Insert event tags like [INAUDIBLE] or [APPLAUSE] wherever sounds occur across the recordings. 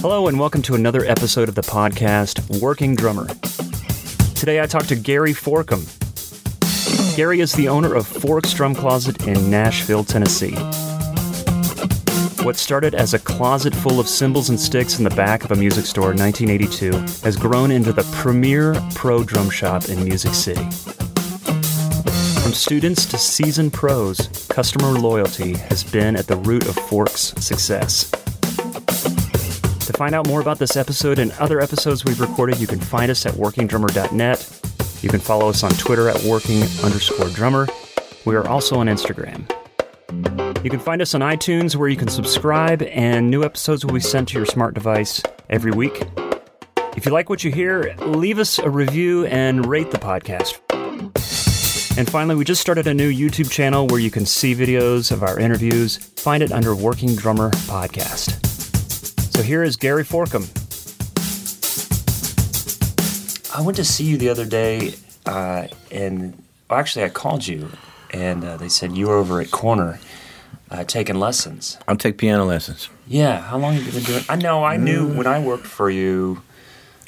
Hello, and welcome to another episode of the podcast, Working Drummer. Today I talked to Gary Forkum. Gary is the owner of Forks Drum Closet in Nashville, Tennessee. What started as a closet full of cymbals and sticks in the back of a music store in 1982 has grown into the premier pro drum shop in Music City. From students to seasoned pros, customer loyalty has been at the root of Forks' success. To find out more about this episode and other episodes we've recorded, you can find us at workingdrummer.net. You can follow us on Twitter at working underscore drummer. We are also on Instagram. You can find us on iTunes where you can subscribe, and new episodes will be sent to your smart device every week. If you like what you hear, leave us a review and rate the podcast. And finally, we just started a new YouTube channel where you can see videos of our interviews. Find it under Working Drummer Podcast. So here is Gary Forkum. I went to see you the other day, uh, and well, actually, I called you, and uh, they said you were over at Corner uh, taking lessons. I'll take piano lessons. Yeah, how long have you been doing? I know. I knew when I worked for you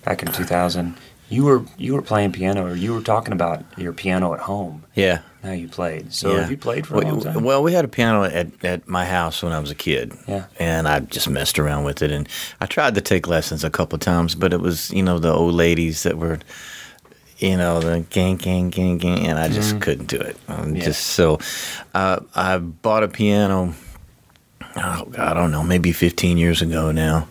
back in 2000. You were you were playing piano, or you were talking about your piano at home. Yeah. How you played. So yeah. have you played for a well, long time? Well, we had a piano at, at my house when I was a kid. Yeah. And I just messed around with it. And I tried to take lessons a couple of times, but it was, you know, the old ladies that were, you know, the gang, gang, gang, gang. And I just couldn't do it. Um, Yeah. Just so uh, I bought a piano, oh, God, I don't know, maybe 15 years ago now,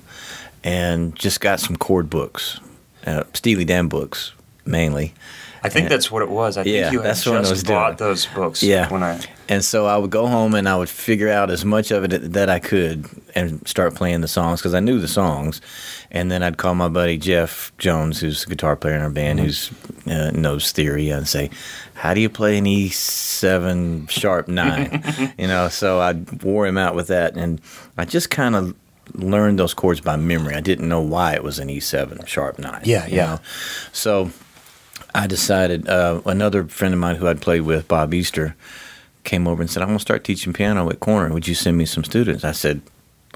and just got some chord books, uh, Steely Dan books mainly. I think that's what it was. I Yeah, think you had that's what I was bought doing. those books. Yeah. When I And so I would go home and I would figure out as much of it that I could and start playing the songs because I knew the songs. And then I'd call my buddy Jeff Jones, who's the guitar player in our band, who uh, knows theory, and say, "How do you play an E7 sharp nine? [LAUGHS] you know, so I wore him out with that, and I just kind of learned those chords by memory. I didn't know why it was an E7 sharp nine. Yeah, yeah. know? So I decided uh, another friend of mine who I'd played with, Bob Easter, came over and said, "I'm gonna start teaching piano at Corner. Would you send me some students?" I said,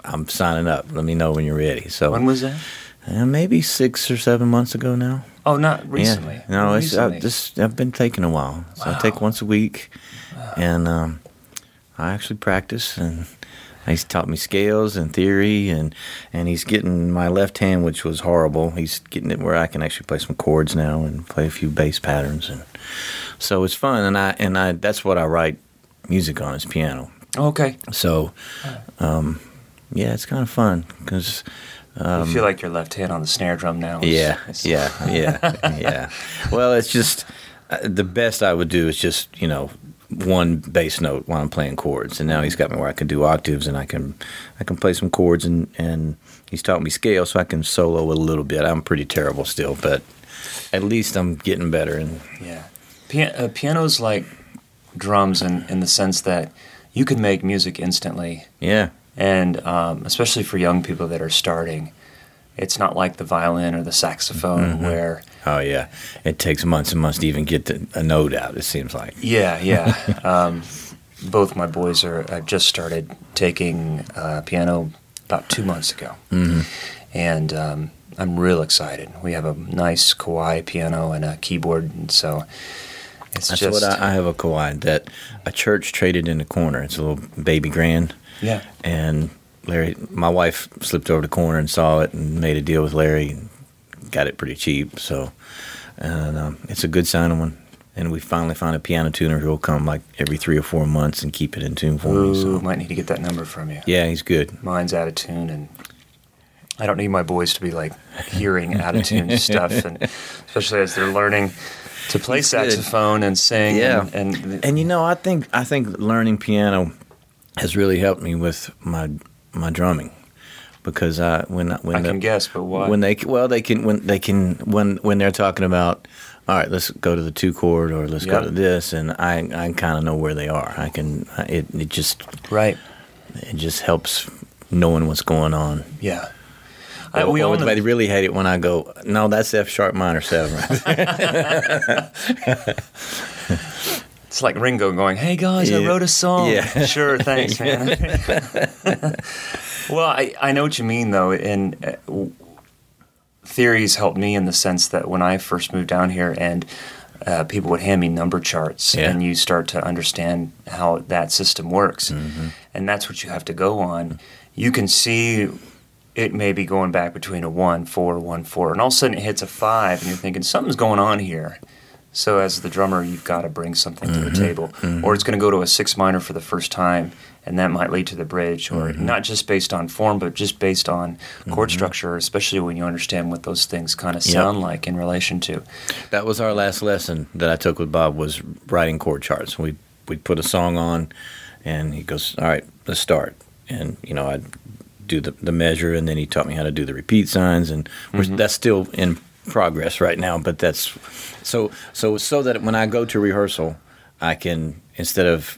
"I'm signing up. Let me know when you're ready." So when was that? uh, maybe six or seven months ago now. Oh, not recently. Yeah. No, it's recently. I, this. I've been taking a while. So I take once a week, and um, I actually practice and. He's taught me scales and theory, and and he's getting my left hand, which was horrible. He's getting it where I can actually play some chords now and play a few bass patterns, and so it's fun. And I and I that's what I write music on is piano. okay. So, um, yeah, it's kind of fun because you feel like your left hand on the snare drum now. is- Um, yeah, is- yeah, yeah, yeah. [LAUGHS] Well, it's just uh, the best I would do is just you know one bass note while I'm playing chords, and now he's got me where I can do octaves and I can I can play some chords and and he's taught me scale so I can solo a little bit. I'm pretty terrible still, but at least I'm getting better. And Yeah. Uh, piano's like drums in, in the sense that you can make music instantly, yeah, and um, especially for young people that are starting, it's not like the violin or the saxophone Mm-hmm. where, oh yeah, it takes months and months to even get the, a note out. It seems like. yeah, yeah. [LAUGHS] um, both my boys are uh, just started taking uh, piano about two months ago, Mm-hmm. and um, I'm real excited. We have a nice Kawai piano and a keyboard, and so it's That's just what I, I have a Kawai that a church traded in the corner. It's a little baby grand. yeah. and Larry, my wife slipped over the corner and saw it and made a deal with Larry and got it pretty cheap. So, and um, it's a good sounding one. And we finally found a piano tuner who will come like every three or four months and keep it in tune for me. Ooh, So, might need to get that number from you. yeah, he's good. Mine's out of tune, and I don't need my boys to be like hearing out of tune [LAUGHS] stuff, and especially as they're learning to play He's good. saxophone and sing. Yeah. and, and, And you know, I think I think learning piano has really helped me with my my drumming because I when when I the- can guess, but why? when they well they can when they can when when they're talking about all right let's go to the two chord or let's go to this and I I kind of know where they are I can it it just right, it just helps knowing what's going on. yeah. I, we or the, really hate it when I go no that's F sharp minor seven right. [LAUGHS] [LAUGHS] [LAUGHS] It's like Ringo going, "Hey guys, I wrote a song." Yeah. [LAUGHS] Sure, thanks, [LAUGHS] man. well, I, I know what you mean though, and uh, w- theories helped me in the sense that when I first moved down here and uh, people would hand me number charts, Yeah. and you start to understand how that system works, Mm-hmm. and that's what you have to go on. You can see it may be going back between a one, four, one, four, and all of a sudden it hits a five, and you're thinking something's going on here. So as the drummer, you've got to bring something to the mm-hmm. table, mm-hmm. or it's going to go to a six minor for the first time, and that might lead to the bridge, or mm-hmm. not just based on form, but just based on chord structure, especially when you understand what those things kind of Yep. sound like in relation to. That was our last lesson that I took with Bob was writing chord charts. We we'd put a song on, and he goes, "All right, let's start." And you know, I'd do the, the measure, and then he taught me how to do the repeat signs, and we're, that's still in progress right now. But that's so so so that when I go to rehearsal, I can instead of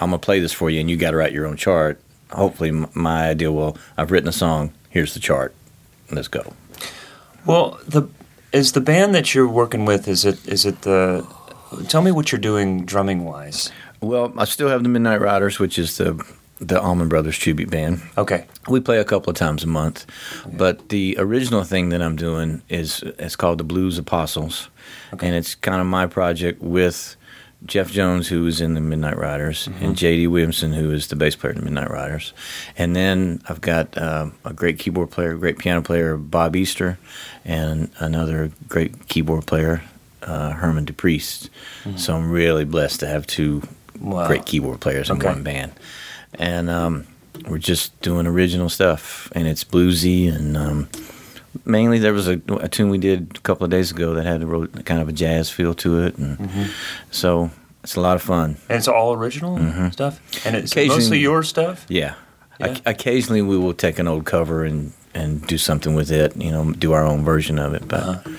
I'm gonna play this for you, and you got to write your own chart. Hopefully, my idea will I've written a song. Here's the chart. Let's go. Well, the is the band that you're working with is it is it the tell me what you're doing drumming wise. Well, I still have the Midnight Riders, which is the the Allman Brothers tribute band. Okay. We play a couple of times a month, but the original thing that I'm doing is it's called the Blues Apostles, and it's kind of my project with Jeff Jones, who is in the Midnight Riders, and J.D. Williamson, who is the bass player in the Midnight Riders, and then I've got uh, a great keyboard player, great piano player, Bob Easter, and another great keyboard player, uh, Herman DePriest. So I'm really blessed to have two Wow. great keyboard players in Okay. one band, and um, we're just doing original stuff, and it's bluesy, and um, mainly there was a, a tune we did a couple of days ago that had a kind of a jazz feel to it, and Mm-hmm. so it's a lot of fun. And it's all original stuff, and it's Mm-hmm. Mostly your stuff. Yeah. Yeah. O- occasionally we will take an old cover and, and do something with it, you know, do our own version of it, but Uh-huh.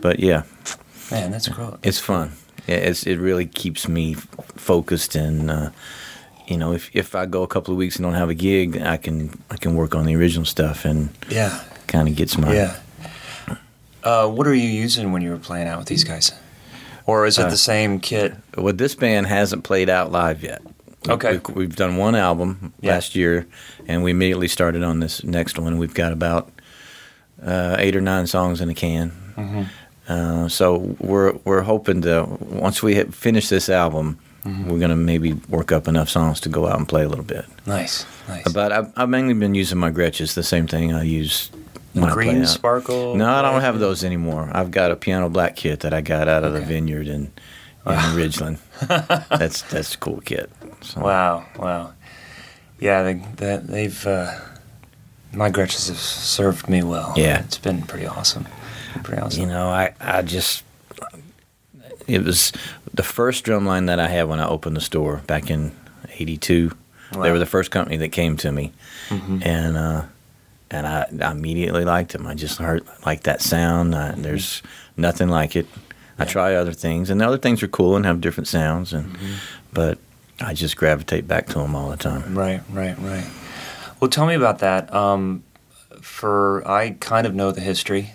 but yeah, Man, that's cool. it's fun. Yeah, It's it really keeps me f- focused and. Uh, you know, if, if I go a couple of weeks and don't have a gig, I can I can work on the original stuff and Yeah, kind of gets my yeah. Uh, what are you using when you were playing out with these guys, or is it Uh, the same kit? Well, this band hasn't played out live yet. We- Okay. We've, we've done one album Yeah. last year, and we immediately started on this next one. We've got about uh, eight or nine songs in the can. Mm-hmm. Uh, so we're we're hoping to once we finish this album, We're gonna maybe work up enough songs to go out and play a little bit. Nice, nice. But I've, I've mainly been using my Gretsches, the same thing I use when I play Green out. sparkle. No, I don't have those anymore. I've got a piano black kit that I got out of the vineyard in, in Ridgeland. [LAUGHS] that's that's a cool kit. So, Wow, wow. Yeah, they, that they've uh, my Gretsches have served me well. Yeah. it's been pretty awesome. Pretty awesome. You know, I I just it was the first drum line that I had when I opened the store back in '82. They were the first company that came to me, Mhm. and uh, and I, I immediately liked them. I just heard like that sound. I, there's nothing like it. I Mm-hmm. Try other things, and the other things are cool and have different sounds, and Mm-hmm. but I just gravitate back to them all the time. Right, right, right. Well, tell me about that. Um, for I kind of know the history.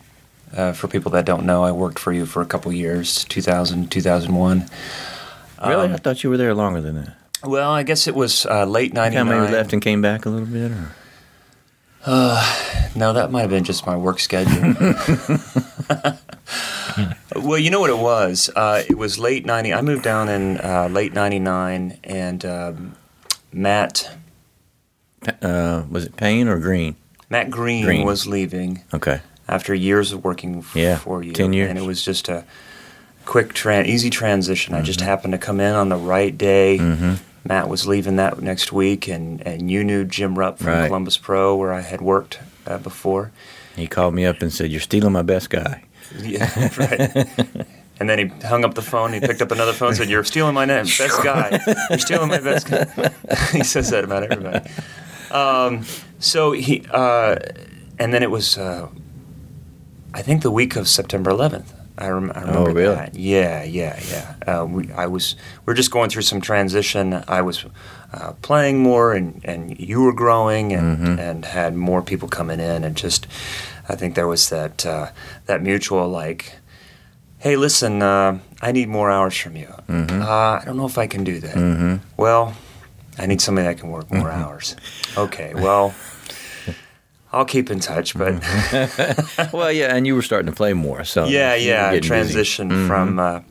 Uh, for people that don't know, I worked for you for a couple years, 2000, 2001. Really, Um, I thought you were there longer than that. Well, I guess it was uh, late Kind '99. of maybe left and came back a little bit, or [SIGHS] No, that might have been just my work schedule. [LAUGHS] well, you know what it was? Uh, it was late 90. I moved down in uh, late 99, and um, Matt uh, was it Payne or Green? Matt Green, Green. was leaving Okay. After years of working f- Yeah, for you. 10 years. And it was just a quick, tran- easy transition. I just Mm-hmm. happened to come in on the right day. Matt was leaving that next week, and, and you knew Jim Rupp from Right. Columbus Pro, where I had worked uh, before. He called me up and said, "You're stealing my best guy." Yeah, [LAUGHS] right. And then he hung up the phone. He picked up another phone and said, "You're stealing my name, best guy. You're stealing my best guy." [LAUGHS] he says that about everybody. Um, so he, uh, and then it was, uh, I think, the week of September 11th. I, rem- I remember Oh, really? that. Yeah, yeah, yeah. Uh, we, I was, we are just going through some transition. I was uh, playing more, and, and you were growing, and, Mm-hmm. and had more people coming in, and just, I think there was that uh, that mutual like, "Hey, listen, uh, I need more hours from you. Mm-hmm. Uh, I don't know if I can do that. Well, I need somebody that can work more Mm-hmm. hours. Okay, well, I'll keep in touch, but [LAUGHS] well, yeah, and you were starting to play more, so yeah, yeah, I busy. transitioned from uh,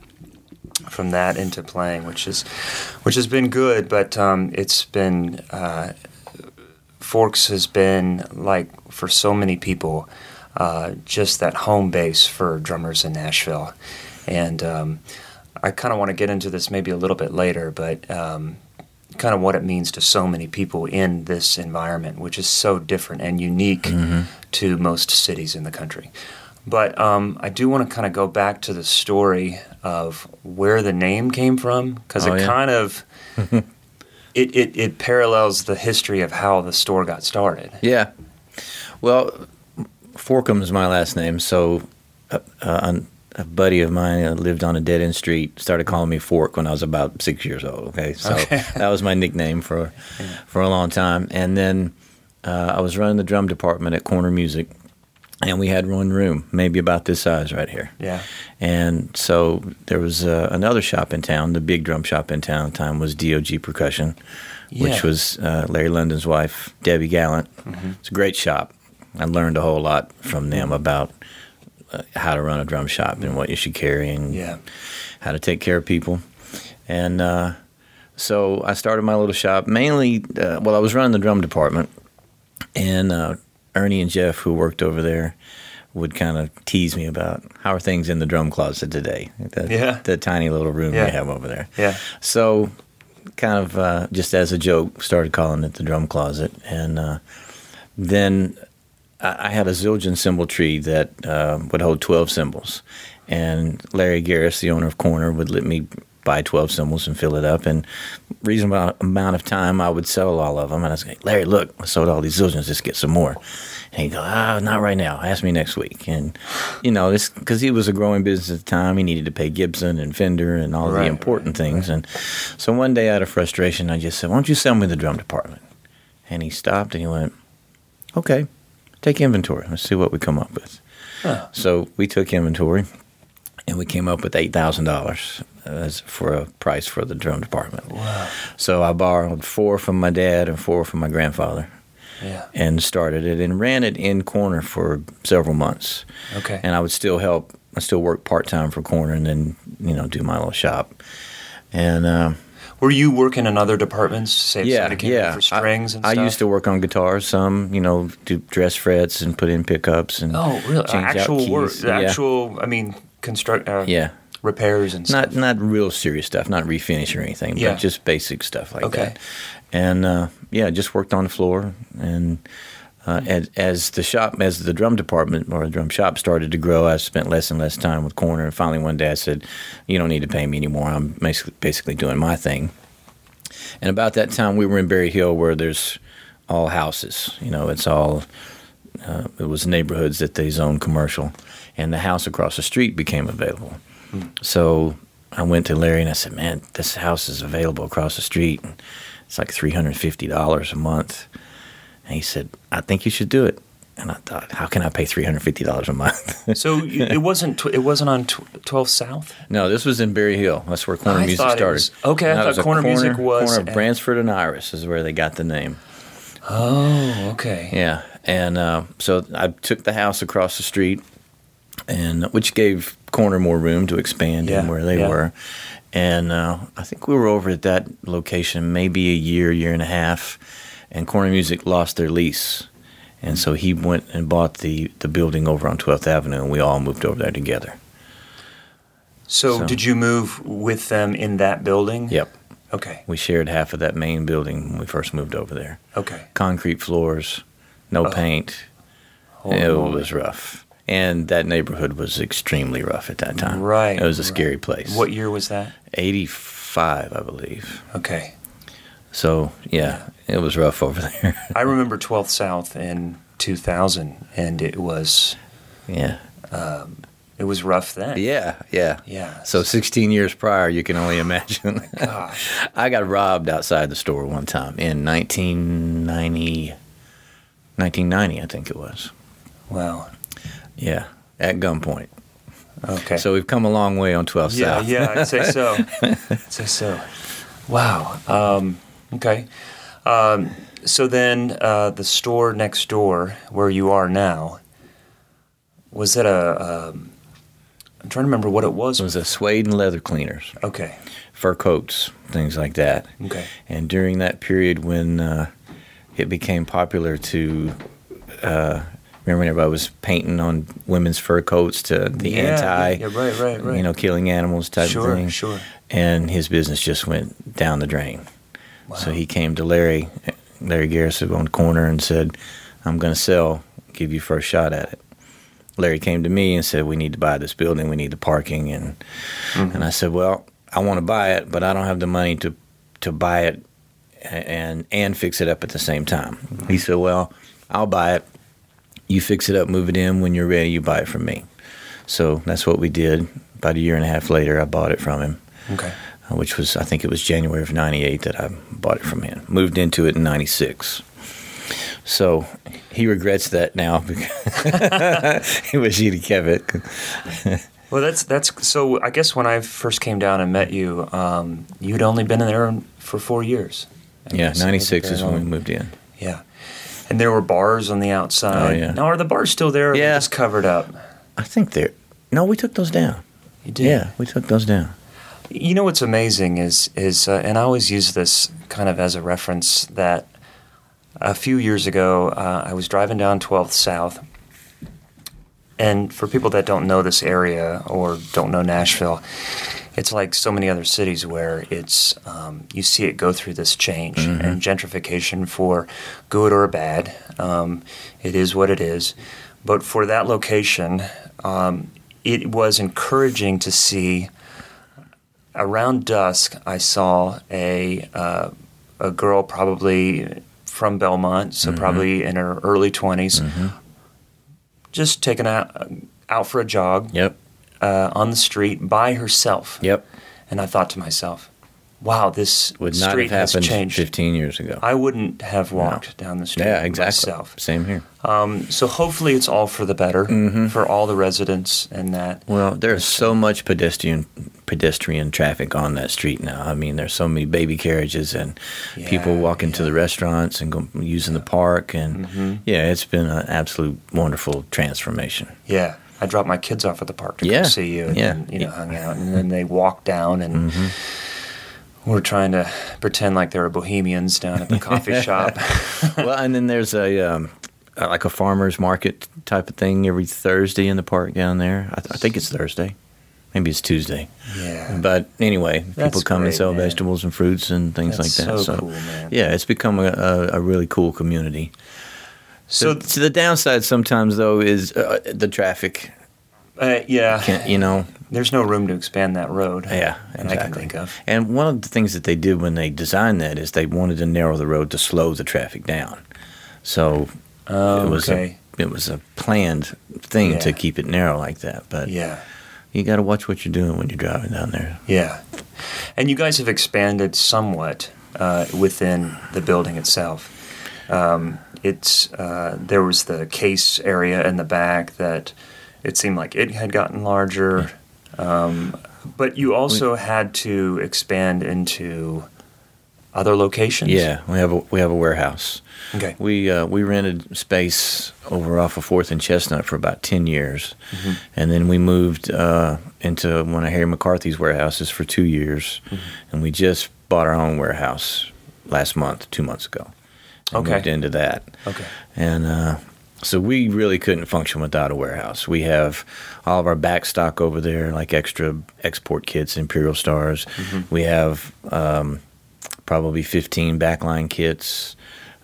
from that into playing, which is which has been good, but um, it's been uh, Forks has been like for so many people uh, just that home base for drummers in Nashville, and um, I kind of want to get into this maybe a little bit later, but. Um, kind of what it means to so many people in this environment, which is so different and unique to most cities in the country. But um, I do want to kind of go back to the story of where the name came from because Oh, it yeah. kind of [LAUGHS] it, it, it parallels the history of how the store got started. Yeah. Well, Forkum is my last name, so uh, uh, a buddy of mine uh, lived on a dead end street. Started calling me Fork when I was about six years old. Okay, so [LAUGHS] that was my nickname for for a long time. And then uh, I was running the drum department at Corner Music, and we had one room, maybe about this size, right here. Yeah. And so there was uh, another shop in town. The big drum shop in town at the time was DOG Percussion, which was uh, Larry Londin's wife, Debbie Gallant. It's a great shop. I learned a whole lot from them about how to run a drum shop and what you should carry and Yeah. how to take care of people. And uh, so I started my little shop mainly, uh, well, I was running the drum department, and uh, Ernie and Jeff, who worked over there, would kind of tease me about how are things in the drum closet today, the, Yeah. the tiny little room Yeah. we have over there. Yeah. So, kind of uh, just as a joke, started calling it the drum closet, and uh, then I had a Zildjian cymbal tree that uh, would hold twelve cymbals, and Larry Garris, the owner of Corner, would let me buy twelve cymbals and fill it up, and reasonable amount of time I would sell all of them, and I was like, Larry, look, I sold all these Zildjians, let's get some more. And he'd go, ah, not right now. Ask me next week. And, you know, this because he was a growing business at the time. He needed to pay Gibson and Fender and all Right, the important things. And so one day, out of frustration, I just said, why don't you sell me the drum department? And he stopped and he went, okay, take inventory. Let's see what we come up with. Huh. So we took inventory and we came up with $8,000 as for a price for the drum department. Wow. So I borrowed four from my dad and four from my grandfather Yeah. and started it and ran it in corner for several months. Okay. And I would still help. I still work part time for corner and then you know do my little shop. And uh, Were you working in other departments? Say yeah, somebody came in yeah. for strings I, and stuff? I used to work on guitars. Some you know do dress frets and put in pickups and Oh, really? actual work? Yeah. Actual, I mean, construct. Uh, Yeah. Repairs and stuff. Not not real serious stuff, not refinish or anything, Yeah. but just basic stuff like Okay. that. And uh, yeah, just worked on the floor. And uh, as, as the shop, as the drum department or the drum shop started to grow, I spent less and less time with Corner. And finally, one day, I said, "You don't need to pay me anymore. I'm basically basically doing my thing." And about that time, we were in Berry Hill, where there's all houses. You know, it's all uh, it was neighborhoods that they zoned commercial, and the house across the street became available. So I went to Larry and I said, "Man, this house is available across the street. It's like three hundred fifty dollars a month." And he said, "I think you should do it." And I thought, "How can I pay three hundred fifty dollars a month?" [LAUGHS] So you- it wasn't. Tw- it wasn't on tw- 12 South. no, this was in Berry Hill. That's where Corner I Music started. was- okay, I And that thought a Corner Music was corner of at- Bransford and Iris is where they got the name. Oh, okay. Yeah, and uh, so I took the house across the street, and which gave Corner more room to expand Yeah, in where they yeah. were. And uh, I think we were over at that location maybe a year, year and a half, and Corner Music lost their lease, and so he went and bought the the building over on Twelfth Avenue, and we all moved over there together. So, So- did you move with them in that building? Yep, Okay. we shared half of that main building when we first moved over there. Okay. Concrete floors, no Oh. paint. Holy it was rough. And that neighborhood was extremely rough at that time. Right, It was a right. scary place. What year was that? 85, I believe. Okay. So, yeah, it was rough over there. [LAUGHS] I remember 12th South in 2000, and it was yeah. it was rough then. Yeah, yeah. Yeah. So 16 years prior, you can only imagine. Gosh. [LAUGHS] I got robbed outside the store one time in 1990, 1990, I think it was. Wow. Yeah, at gunpoint. Okay. So we've come a long way on 12 yeah, South. yeah, I'd say so. [LAUGHS] I'd say so. Wow. Um, okay. Um, so then, uh, the store next door, where you are now, was it a? Um, I'm trying to remember what it was. It was a suede and leather cleaners, okay. fur coats, things like that. Okay. And during that period when uh, it became popular to, uh, remember when everybody was painting on women's fur coats to the yeah, anti, Yeah, right, right, right. you know, killing animals type sure, of thing. sure. And his business just went down the drain. So he came to Larry, Larry Garrison on the corner and said, I'm going to sell, give you first shot at it. Larry came to me and said, "We need to buy this building. We need the parking." And Mm-hmm. and I said, "Well, I want to buy it, but I don't have the money to to buy it and and fix it up at the same time." He said, "Well, I'll buy it. You fix it up, move it in. When you're ready, you buy it from me." So that's what we did. About a year and a half later, I bought it from him, Okay. Which was I think it was January of '98 that I bought it from him. Moved into it in '96. So he regrets that now because [LAUGHS] he wish he'd kept it. Well, that's that's so. I guess when I first came down and met you, um, you'd only been in there for four years. I Yeah, wasn't '96 is when we moved in. Yeah, and there were bars on the outside. Oh, yeah. Now are the bars still there? Yeah, just covered up. I think they're. No, we took those down. You did. Yeah, we took those down. You know what's amazing is is uh, and I always use this kind of as a reference that a few years ago uh, I was driving down 12th South, and for people that don't know this area or don't know Nashville, it's like so many other cities where it's um, you see it go through this change and gentrification for good or bad. Um, it is what it is, but for that location, um, it was encouraging to see around dusk, I saw a uh, a girl probably from Belmont, so probably in her early 20s just taking out out for a jog Yep. uh, on the street by herself. Yep. And I thought to myself, "Wow, this Would not street have has happened changed." 15 years ago. I wouldn't have walked down the street yeah, exactly. myself. Same here. Um, so hopefully, it's all for the better Mm-hmm. for all the residents and that. Well, there's so much pedestrian pedestrian traffic on that street now. I mean, there's so many baby carriages and people Yeah, walking to the restaurants and go, using the park, and Mm-hmm. yeah, it's been an absolute wonderful transformation. Yeah, I dropped my kids off at the park to Yeah, come see you, and yeah. then, you know, hung out, and then they walked down, and Mm-hmm. We're trying to pretend like they were bohemians down at the coffee [LAUGHS] shop. well, and then there's a um, like a farmers market type of thing every Thursday in the park down there. I, th- I think it's Thursday, maybe it's Tuesday. Yeah, But anyway, people That's come and sell man. vegetables and fruits and things That's like that. so cool, man. yeah, it's become a, a, a really cool community. so the, so the downside sometimes though is uh, the traffic. uh, yeah, Can, you know, there's no room to expand that road. yeah, that I can exactly. think of. And one of the things that they did when they designed that is they wanted to narrow the road to slow the traffic down. So Oh, it was okay. a it was a planned thing to keep it narrow like that. But yeah, you got to watch what you're doing when you're driving down there. yeah, and you guys have expanded somewhat uh, within the building itself. Um, it's uh, there was the case area in the back that it seemed like it had gotten larger, um, but you also had to expand into other locations. Yeah, we have a we have a warehouse. Okay. We uh, we rented space over off of Fourth and Chestnut for about ten years, Mm-hmm. and then we moved uh, into one of Harry McCarthy's warehouses for two years, Mm-hmm. and we just bought our own warehouse last month, two months ago. And Okay. moved into that, Okay. and uh, so we really couldn't function without a warehouse. We have all of our back stock over there, like extra export kits, Imperial Stars. Mm-hmm. We have um, probably 15 backline kits,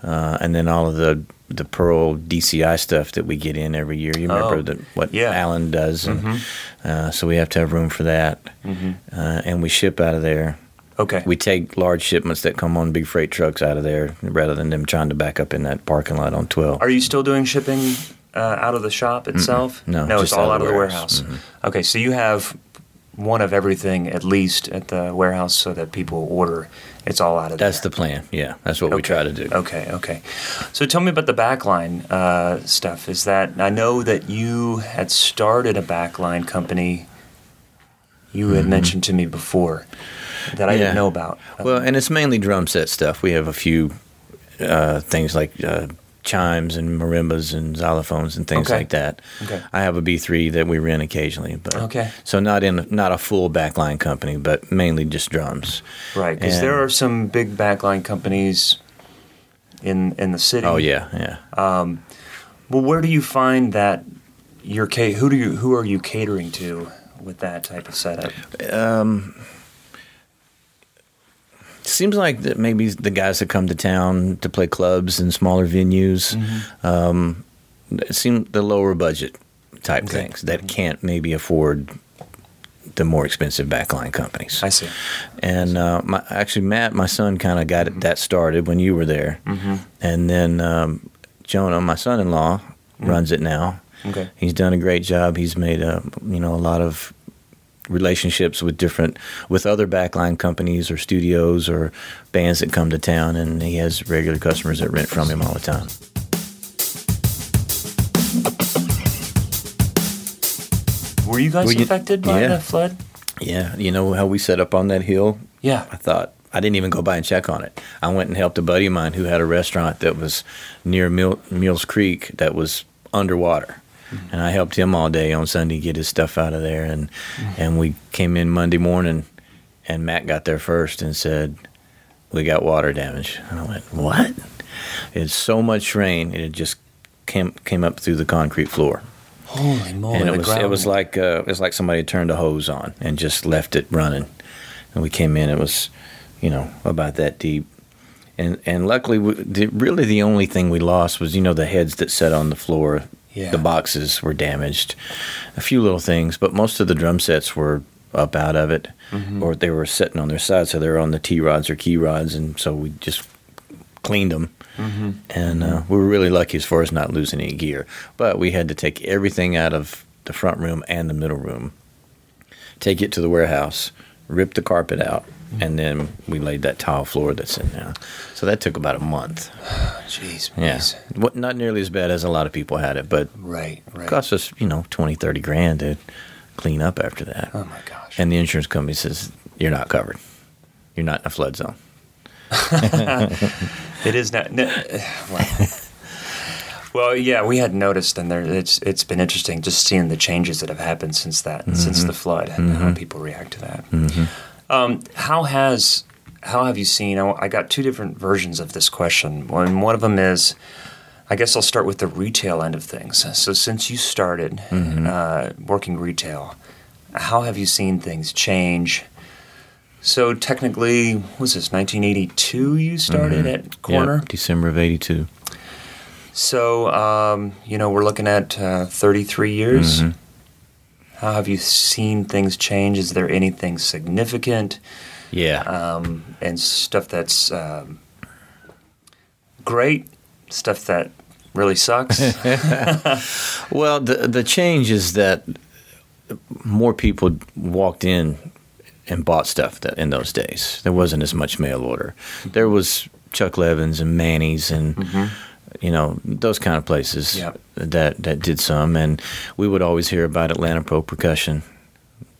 uh, and then all of the the Pearl DCI stuff that we get in every year. You remember Oh, that what yeah. Alan does, and, uh, so we have to have room for that, uh, and we ship out of there. Okay. We take large shipments that come on big freight trucks out of there, rather than them trying to back up in that parking lot on 12. Are you still doing shipping uh, out of the shop itself? No, no, it's all out of the warehouse. warehouse. Okay, so you have one of everything at least at the warehouse, so that people order. It's all out of That's there. the plan. Yeah, that's what we try to do. Okay, okay. So tell me about the backline uh, stuff. Is that I know that you had started a backline company you had mentioned to me before that I Yeah. didn't know about. Well, and it's mainly drum set stuff. We have a few uh, things like uh, chimes and marimbas and xylophones and things Okay. like that. Okay. I have a B3 that we rent occasionally, but Okay. So not in not a full backline company, but mainly just drums. right, because there are some big backline companies in in the city. Oh yeah, yeah. Well, where do you find that your who do you who are you catering to with that type of setup? Seems like that maybe the guys that come to town to play clubs and smaller venues, um, seem the lower budget type Okay. things that can't maybe afford the more expensive backline companies. I see. And uh, my, actually, Matt, my son, kind of got it, that started when you were there, Mm-hmm. and then um, Jonah, my son-in-law, runs it now. Okay. He's done a great job. He's made a you know a lot of relationships with different with other backline companies or studios or bands that come to town, and he has regular customers that rent from him all the time. Were you guys Were you- affected by yeah. the flood? Yeah, you know how we set up on that hill Yeah. I thought I didn't even go by and check on it. I went and helped a buddy of mine who had a restaurant that was near Mill, Mills Creek that was underwater. And I helped him all day on Sunday get his stuff out of there and and we came in Monday morning and Matt got there first and said we got water damage. And I went, "What?" It's so much rain it just came came up through the concrete floor. Holy moly! and it was ground. it was like uh, it was like somebody turned a hose on and just left it running. And we came in, it was, you know, about that deep. And and luckily, we, the, really the only thing we lost was you know the heads that sat on the floor. Yeah. The boxes were damaged, a few little things, but most of the drum sets were up out of it, Mm-hmm. or they were sitting on their side, so they were on the T rods or key rods, and so we just cleaned them. Mm-hmm. And uh, we were really lucky as far as not losing any gear. But we had to take everything out of the front room and the middle room, take it to the warehouse, rip the carpet out. Mm-hmm. and then we laid that tile floor that's in there. So that took about a month. [SIGHS] Jeez. Yeah. What, not nearly as bad as a lot of people had it, but Right. Right. it cost us, you know, 20, 30 grand to clean up after that. Oh my gosh. And the insurance company says, you're not covered. You're not in a flood zone. [LAUGHS] It is not. No, [SIGHS] well, well, yeah, we had noticed, and there it's it's been interesting just seeing the changes that have happened since that since mm-hmm. the flood and how mm-hmm. people react to that. Um, how has how have you seen? I, I got two different versions of this question. One one of them is. I guess I'll start with the retail end of things. So, since you started uh, working retail, how have you seen things change? So, technically, what was this 1982? You started at Corner. Yeah, December of 82. So, um, you know, we're looking at uh, 33 years. How have you seen things change? Is there anything significant Yeah. um, and stuff that's um, great, stuff that really sucks? [LAUGHS] Well, the the change is that more people walked in and bought stuff that in those days. There wasn't as much mail order. There was Chuck Levins and Manny's and you know those kind of places Yep. that that did some. And we would always hear about Atlanta Pro Percussion,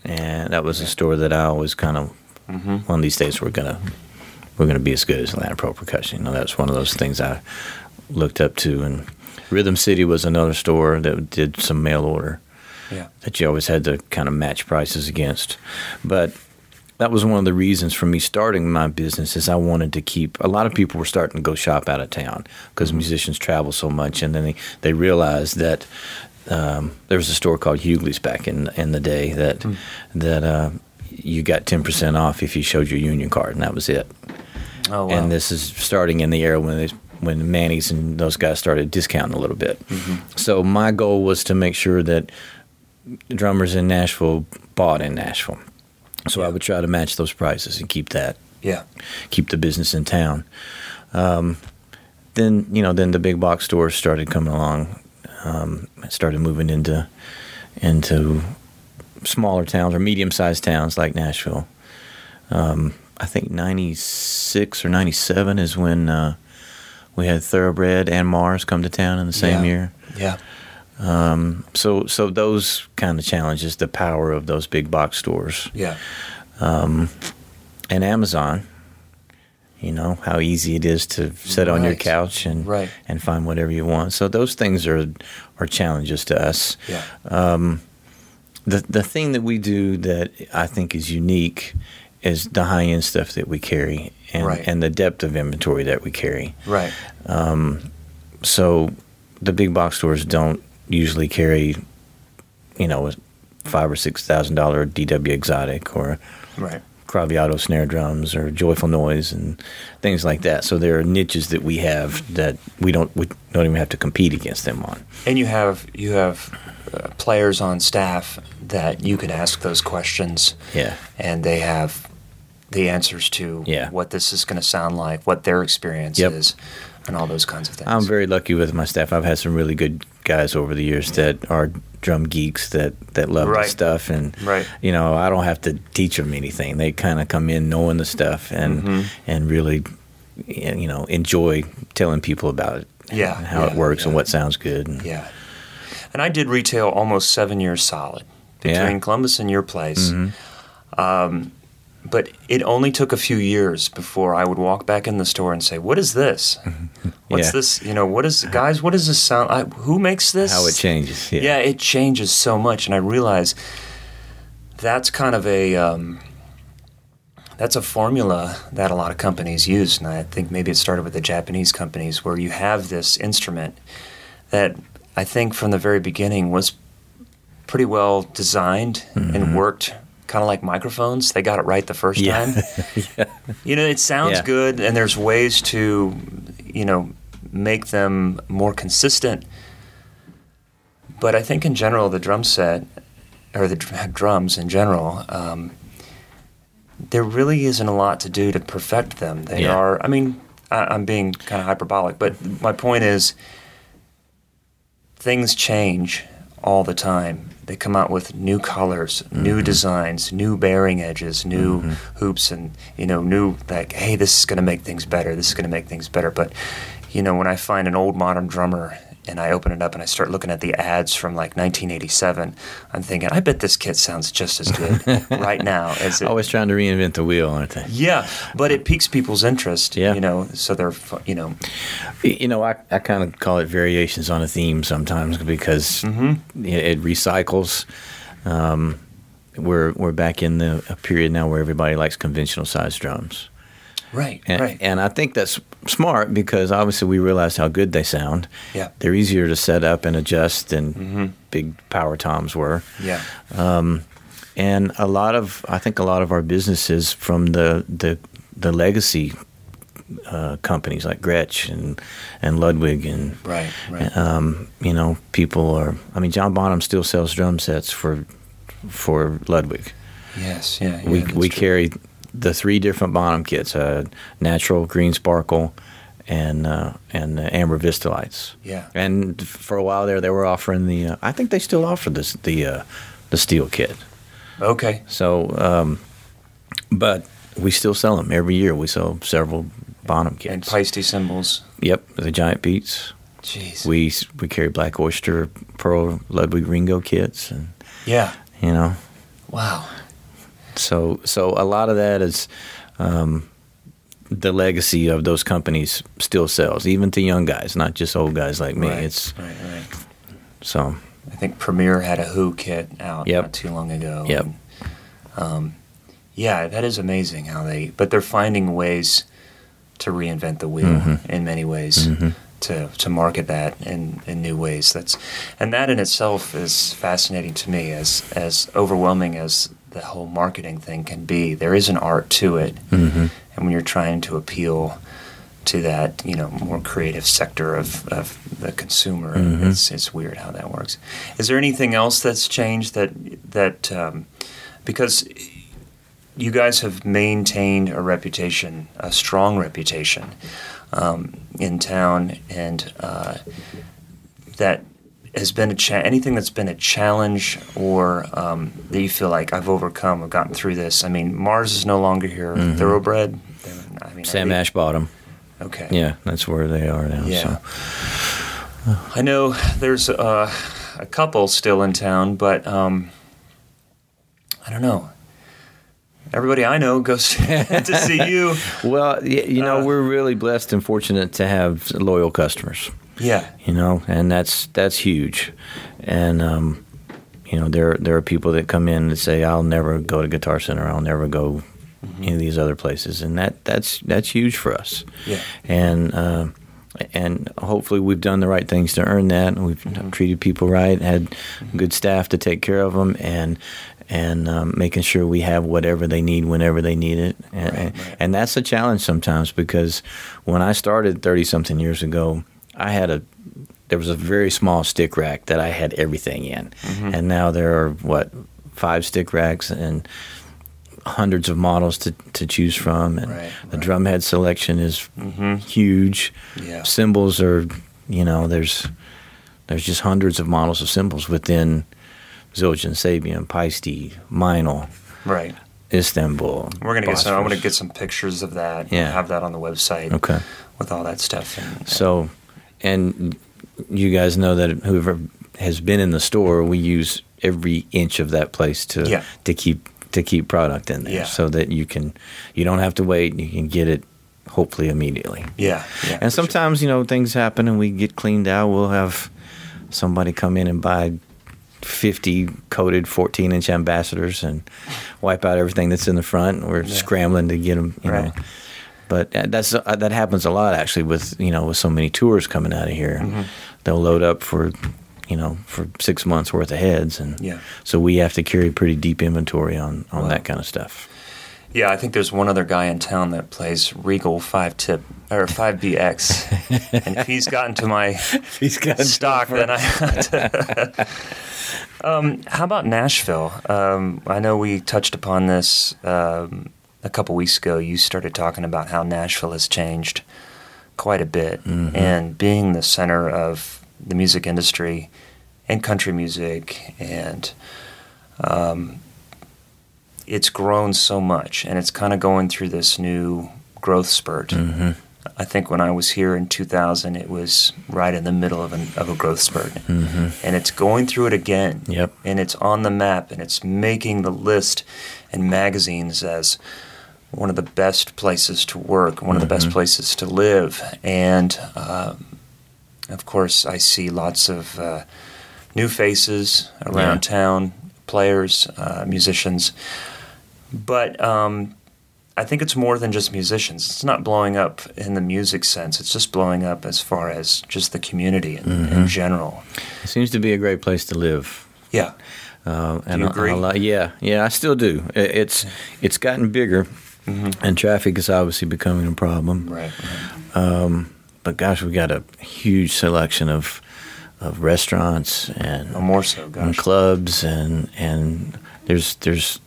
and that was a store that I always kind of mm-hmm. one of these days we're gonna we're gonna be as good as Atlanta Pro Percussion. You know, that's one of those things I looked up to. And Rhythm City was another store that did some mail order yeah. that you always had to kind of match prices against. But that was one of the reasons for me starting my business is I wanted to keep a lot of people were starting to go shop out of town because musicians travel so much and then they, they realized that um, there was a store called Hewgley's back in in the day that that uh, you got 10% off if you showed your union card and that was it. Oh, wow. And this is starting in the era when they, when Manny's and those guys started discounting a little bit. So my goal was to make sure that drummers in Nashville bought in Nashville. So I would try to match those prices and keep that, yeah. keep the business in town. Um, then you know, then the big box stores started coming along. Um, started moving into into smaller towns or medium sized towns like Nashville. Um, I think '96 or '97 is when uh, we had Thoroughbred and Mars come to town in the same Yeah. year. Yeah. Um, so so those kind of challenges, the power of those big box stores Yeah. Um, and Amazon. You know how easy it is to sit on your couch and Right. and find whatever you want. So those things are are challenges to us. Yeah. Um, the the thing that we do that I think is unique is the high end stuff that we carry and Right. and the depth of inventory that we carry. Right. Um, so the big box stores don't usually carry, you know, a five or six thousand dollar DW Exotic or Right. Craviotto snare drums or Joyful Noise and things like that. So there are niches that we have that we don't we don't even have to compete against them on. And you have you have uh, players on staff that you can ask those questions. Yeah. And they have the answers to Yeah. what this is going to sound like, what their experience Yep. is, and all those kinds of things. I'm very lucky with my staff. I've had some really good guys over the years that are drum geeks that that love Right. the stuff and Right. you know I don't have to teach them anything. They kind of come in knowing the stuff and Mm-hmm. and really you know enjoy telling people about it. Yeah, and how yeah, it works and what sounds good. And, Yeah. And I did retail almost seven years solid between Yeah. Mm-hmm. Columbus and your place. Um, but it only took a few years before I would walk back in the store and say, "What is this? [LAUGHS] What's Yeah. this? You know, what is guys? What does this sound? I, who makes this? How it changes. Yeah. Yeah, it changes so much, and I realize that's kind of a um, that's a formula that a lot of companies use, and I think maybe it started with the Japanese companies, where you have this instrument that I think from the very beginning was pretty well designed and worked. Kind of like microphones, they got it right the first Yeah. time. [LAUGHS] You know, it sounds Yeah. good, and there's ways to, you know, make them more consistent. But I think in general, the drum set, or the dr- drums in general, um, there really isn't a lot to do to perfect them. They Yeah. are, I mean, I, I'm being kind of hyperbolic, but my point is things change all the time. They come out with new colors, new mm-hmm. designs, new bearing edges, new mm-hmm. hoops, and you know, new like, hey, this is going to make things better. This is going to make things better. But you know, when I find an old modern drummer and I open it up and I start looking at the ads from like 1987, I'm thinking, I bet this kit sounds just as good [LAUGHS] right now as it. Always trying to reinvent the wheel, aren't they? Yeah, but it piques people's interest. Yeah. you know, so they're you know, You know, I, I kind of call it variations on a theme sometimes because Mm-hmm. it, it recycles. Um, we're we're back in the a period now where everybody likes conventional sized drums, right, and, right, and I think that's smart because obviously we realize how good they sound. Yeah. they're easier to set up and adjust than big power toms were. yeah, and a lot of I think a lot of our businesses from the the the legacy uh, companies like Gretsch and and Ludwig and right, right. um, you know people are I mean John Bonham still sells drum sets for for Ludwig. yes, yeah. yeah we we true. carry the three different Bonham kits: uh, natural, green sparkle, and uh, and uh, amber Vistalites. Yeah. And for a while there, they were offering the. Uh, I think they still offer this the uh, the steel kit. Okay, So, um, but we still sell them every year. We sell several Bonham kits. and Paiste cymbals. Yep, the giant beats. Jeez. We we carry Black Oyster, Pearl, Ludwig Ringo kits, and yeah. you know, Wow. So so a lot of that is um, the legacy of those companies still sells, even to young guys, not just old guys like me. right. It's right, right. so I think Premier had a Who kit out Yep. not too long ago. Yep. and, um, yeah, that is amazing how they, but they're finding ways to reinvent the wheel Mm-hmm. in many ways to to market that in, in new ways. That's and that in itself is fascinating to me as as overwhelming as the whole marketing thing can be. There is an art to it, Mm-hmm. and when you're trying to appeal to that you know more creative sector of, of the consumer. Mm-hmm. It's it's weird how that works. Is there anything else that's changed that that um, because you guys have maintained a reputation, a strong reputation um, in town, and uh, that has been a cha- anything that's been a challenge or um, that you feel like I've overcome, I've gotten through this. I mean, Mars is no longer here. Thoroughbred. they're- I mean, Sam Ash bought 'em. Okay. Yeah, that's where they are now. Yeah. So I know there's uh, a couple still in town, but um, I don't know. Everybody I know goes [LAUGHS] to see you. [LAUGHS] Well, you know, Uh, we're really blessed and fortunate to have loyal customers. Yeah, You know, and that's that's huge. And um, you know, there there are people that come in and say, "I'll never go to Guitar Center. I'll never go any of these other places," and that that's that's huge for us. yeah, and uh, and hopefully we've done the right things to earn that. and We've Mm-hmm. treated people right, had good staff to take care of them, and and um, making sure we have whatever they need whenever they need it. And, Right, right. and that's a challenge sometimes because when I started thirty something years ago, I had a there was a very small stick rack that I had everything in, Mm-hmm. and now there are what five stick racks and hundreds of models to, to choose from and Right, the right. drumhead selection is Mhm. huge Yeah. cymbals are you know there's there's just hundreds of models of cymbals within Zildjian, Sabian, Paiste, Meinl, right. Istanbul. We're gonna get some. I'm gonna get some pictures of that. Yeah. have that on the website. Okay. with all that stuff. And, So, and you guys know that whoever has been in the store, we use every inch of that place to Yeah. to keep to keep product in there, Yeah. so that you can you don't have to wait. You can get it hopefully immediately. yeah, yeah. And for sure. sometimes you know things happen and we get cleaned out. We'll have somebody come in and buy. 50 coated 14 inch ambassadors and wipe out everything that's in the front. And We're Yeah. scrambling to get them, you Right. know. But uh, that's uh, that happens a lot actually with you know with so many tours coming out of here. Mm-hmm. They'll load up for you know for six months worth of heads, and Yeah. so we have to carry pretty deep inventory on on Wow. that kind of stuff. Yeah, I think there's one other guy in town that plays Regal five tip or five BX, [LAUGHS] and if he's gotten to my [LAUGHS] He's got stock, then I. To [LAUGHS] um, how about Nashville? Um, I know we touched upon this um, a couple weeks ago. You started talking about how Nashville has changed quite a bit, and being the center of the music industry and country music, and um, it's grown so much, and it's kind of going through this new growth spurt. hmm I think when I was here in 2000, it was right in the middle of, an, of a growth spurt. hmm And it's going through it again. Yep. And it's on the map and it's making the list in magazines as one of the best places to work, one of the best Mhm. places to live. And um, of course, I see lots of uh, new faces around Yeah. town, players, uh, musicians. But um, I think it's more than just musicians. It's not blowing up in the music sense. It's just blowing up as far as just the community in, in Mhm. general. It seems to be a great place to live. Yeah. Uh, and you a- agree? a lot- yeah, yeah, I still do. It's it's gotten bigger, and traffic is obviously becoming a problem. Right. Um, but gosh, we got a huge selection of of restaurants and, No more so, and clubs and and there's there's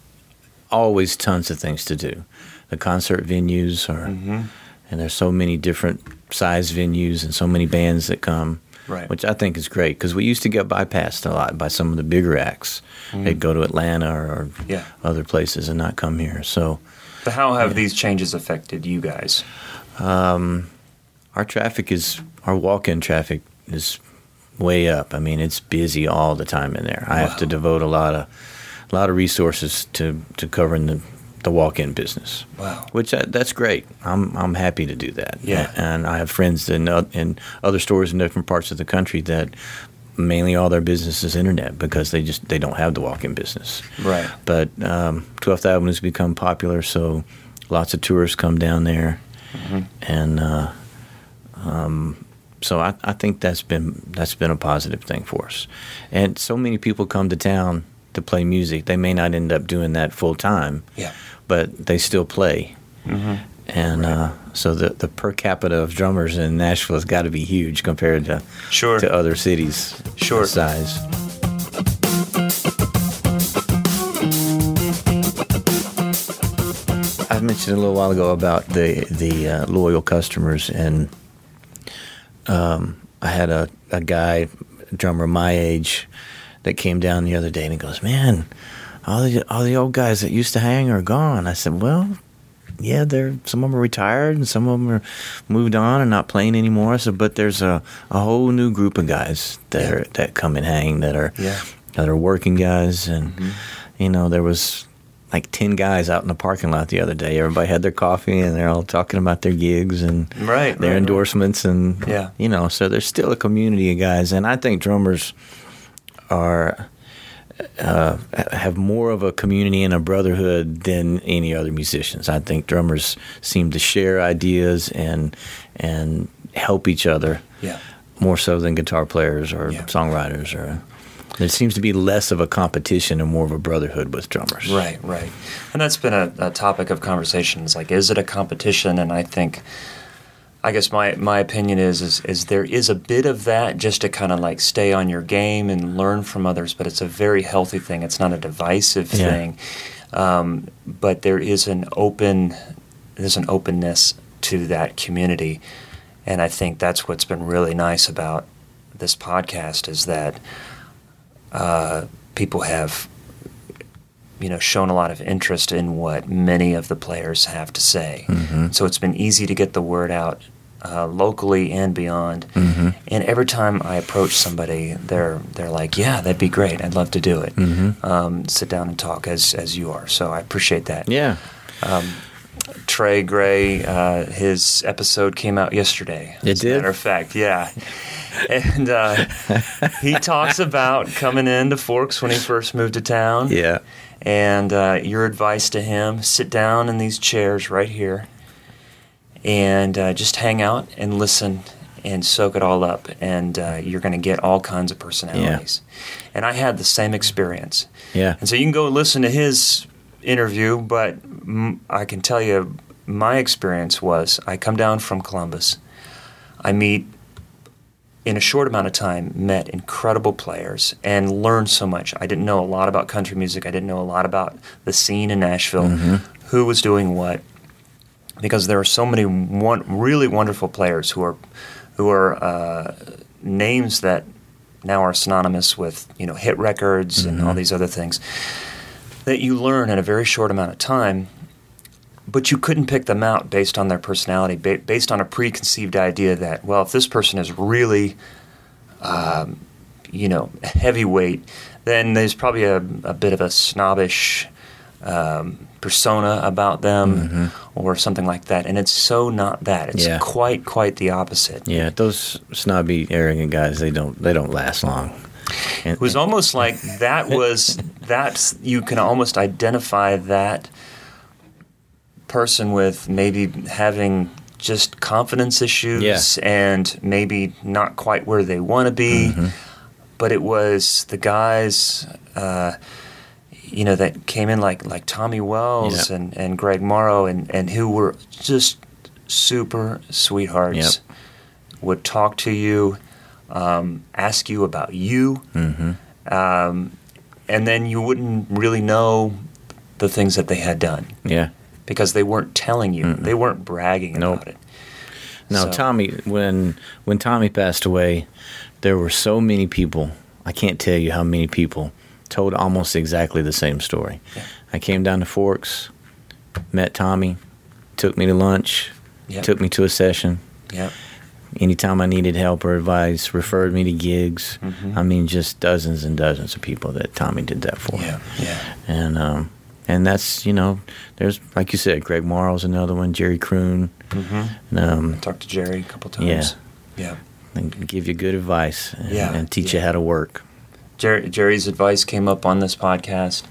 always tons of things to do. The concert venues are hmm and there's so many different size venues and so many bands that come. Right. Which I think is great because we used to get bypassed a lot by some of the bigger acts. Mm. They'd go to Atlanta or, or Yeah. other places and not come here. So But how have these changes affected you guys? Um, our traffic is our walk-in traffic is way up. I mean, it's busy all the time in there. I have to devote a lot of a lot of resources to to covering the the walk-in business, Wow. which I, that's great. I'm I'm happy to do that. Yeah. and I have friends in in other stores in different parts of the country that mainly all their business is internet because they just they don't have the walk-in business. Right. But um, 12th Avenue has become popular, so lots of tourists come down there, Mhm. and uh, um, so I, I think that's been that's been a positive thing for us. And so many people come to town to play music. They may not end up doing that full time, Yeah. but they still play. hmm And uh, so the the per capita of drummers in Nashville has got to be huge compared to Sure. to other cities Sure. size. I mentioned a little while ago about the the uh, loyal customers, and um, I had a, a guy, a drummer my age, that came down the other day, and he goes, "Man, all the all the old guys that used to hang are gone." I said, "Well, yeah, they're some of them are retired and some of them are moved on and not playing anymore. So, but there's a, a whole new group of guys that Yeah. are that come and hang that are Yeah. that are working guys, and Mm-hmm. you know there was like ten guys out in the parking lot the other day. Everybody had their coffee and they're all talking about their gigs and Right, their right, right. endorsements and Yeah. you know so there's still a community of guys, and I think drummers are uh, have more of a community and a brotherhood than any other musicians. I think drummers seem to share ideas and and help each other Yeah. more so than guitar players or Yeah. songwriters. Or there seems to be less of a competition and more of a brotherhood with drummers. Right, right. And that's been a, a topic of conversations. Like, is it a competition? And I think, I guess my, my opinion is, is is there is a bit of that just to kind of like stay on your game and learn from others, but it's a very healthy thing. It's not a divisive Yeah. thing. Um, but there is an open there's an openness to that community, and I think that's what's been really nice about this podcast is that uh, people have you know shown a lot of interest in what many of the players have to say. So it's been easy to get the word out uh, locally and beyond. And every time I approach somebody, they're they're like, "Yeah, that'd be great. I'd love to do it. Um, sit down and talk as as you are." So I appreciate that. Yeah. Trey Gray, uh, his episode came out yesterday. It as did? Matter of fact, yeah. [LAUGHS] And uh, he talks about coming into Forks when he first moved to town. Yeah. And uh, your advice to him sit down in these chairs right here and uh, just hang out and listen and soak it all up. And uh, you're going to get all kinds of personalities. And I had the same experience. Yeah. And so you can go listen to his interview, but m- I can tell you my experience was I come down from Columbus. I meet in a short amount of time met incredible players and learned so much. I didn't know a lot about country music. I didn't know a lot about the scene in Nashville, who was doing what, because there are so many one, really wonderful players who are who are uh, names that now are synonymous with you know hit records and all these other things that you learn in a very short amount of time. But you couldn't pick them out based on their personality, ba- based on a preconceived idea that, well, if this person is really, um, you know, heavyweight, then there's probably a, a bit of a snobbish um, persona about them or something like that. And it's so not that. It's Yeah. quite, quite the opposite. Yeah. Those snobby, arrogant guys, they don't they don't last long. It was almost like that was [LAUGHS] that's you can almost identify that person with maybe having just confidence issues Yeah. and maybe not quite where they want to be. Mm-hmm. But it was the guys, uh, you know, that came in like like Tommy Wells Yeah. and, and Greg Morrow and, and who were just super sweethearts. Yep. Would talk to you, um, ask you about you, Mm-hmm. um, and then you wouldn't really know the things that they had done yeah. because they weren't telling you. They weren't bragging Nope. about it. Now, So- Tommy, when when Tommy passed away, there were so many people. I can't tell you how many people told almost exactly the same story. Yeah. I came down to Forks, met Tommy, took me to lunch, Yep. took me to a session. Yeah. Anytime I needed help or advice, referred me to gigs. Mm-hmm. I mean, just dozens and dozens of people that Tommy did that for. Yeah. Yeah. And um, and that's you know, there's like you said, Greg Morrow's another one, Jerry Kroon. Mm-hmm. Um, Talked to Jerry a couple times. Yeah. Yeah. and give you good advice and, Yeah, and teach yeah. you how to work. Jerry, Jerry's advice came up on this podcast,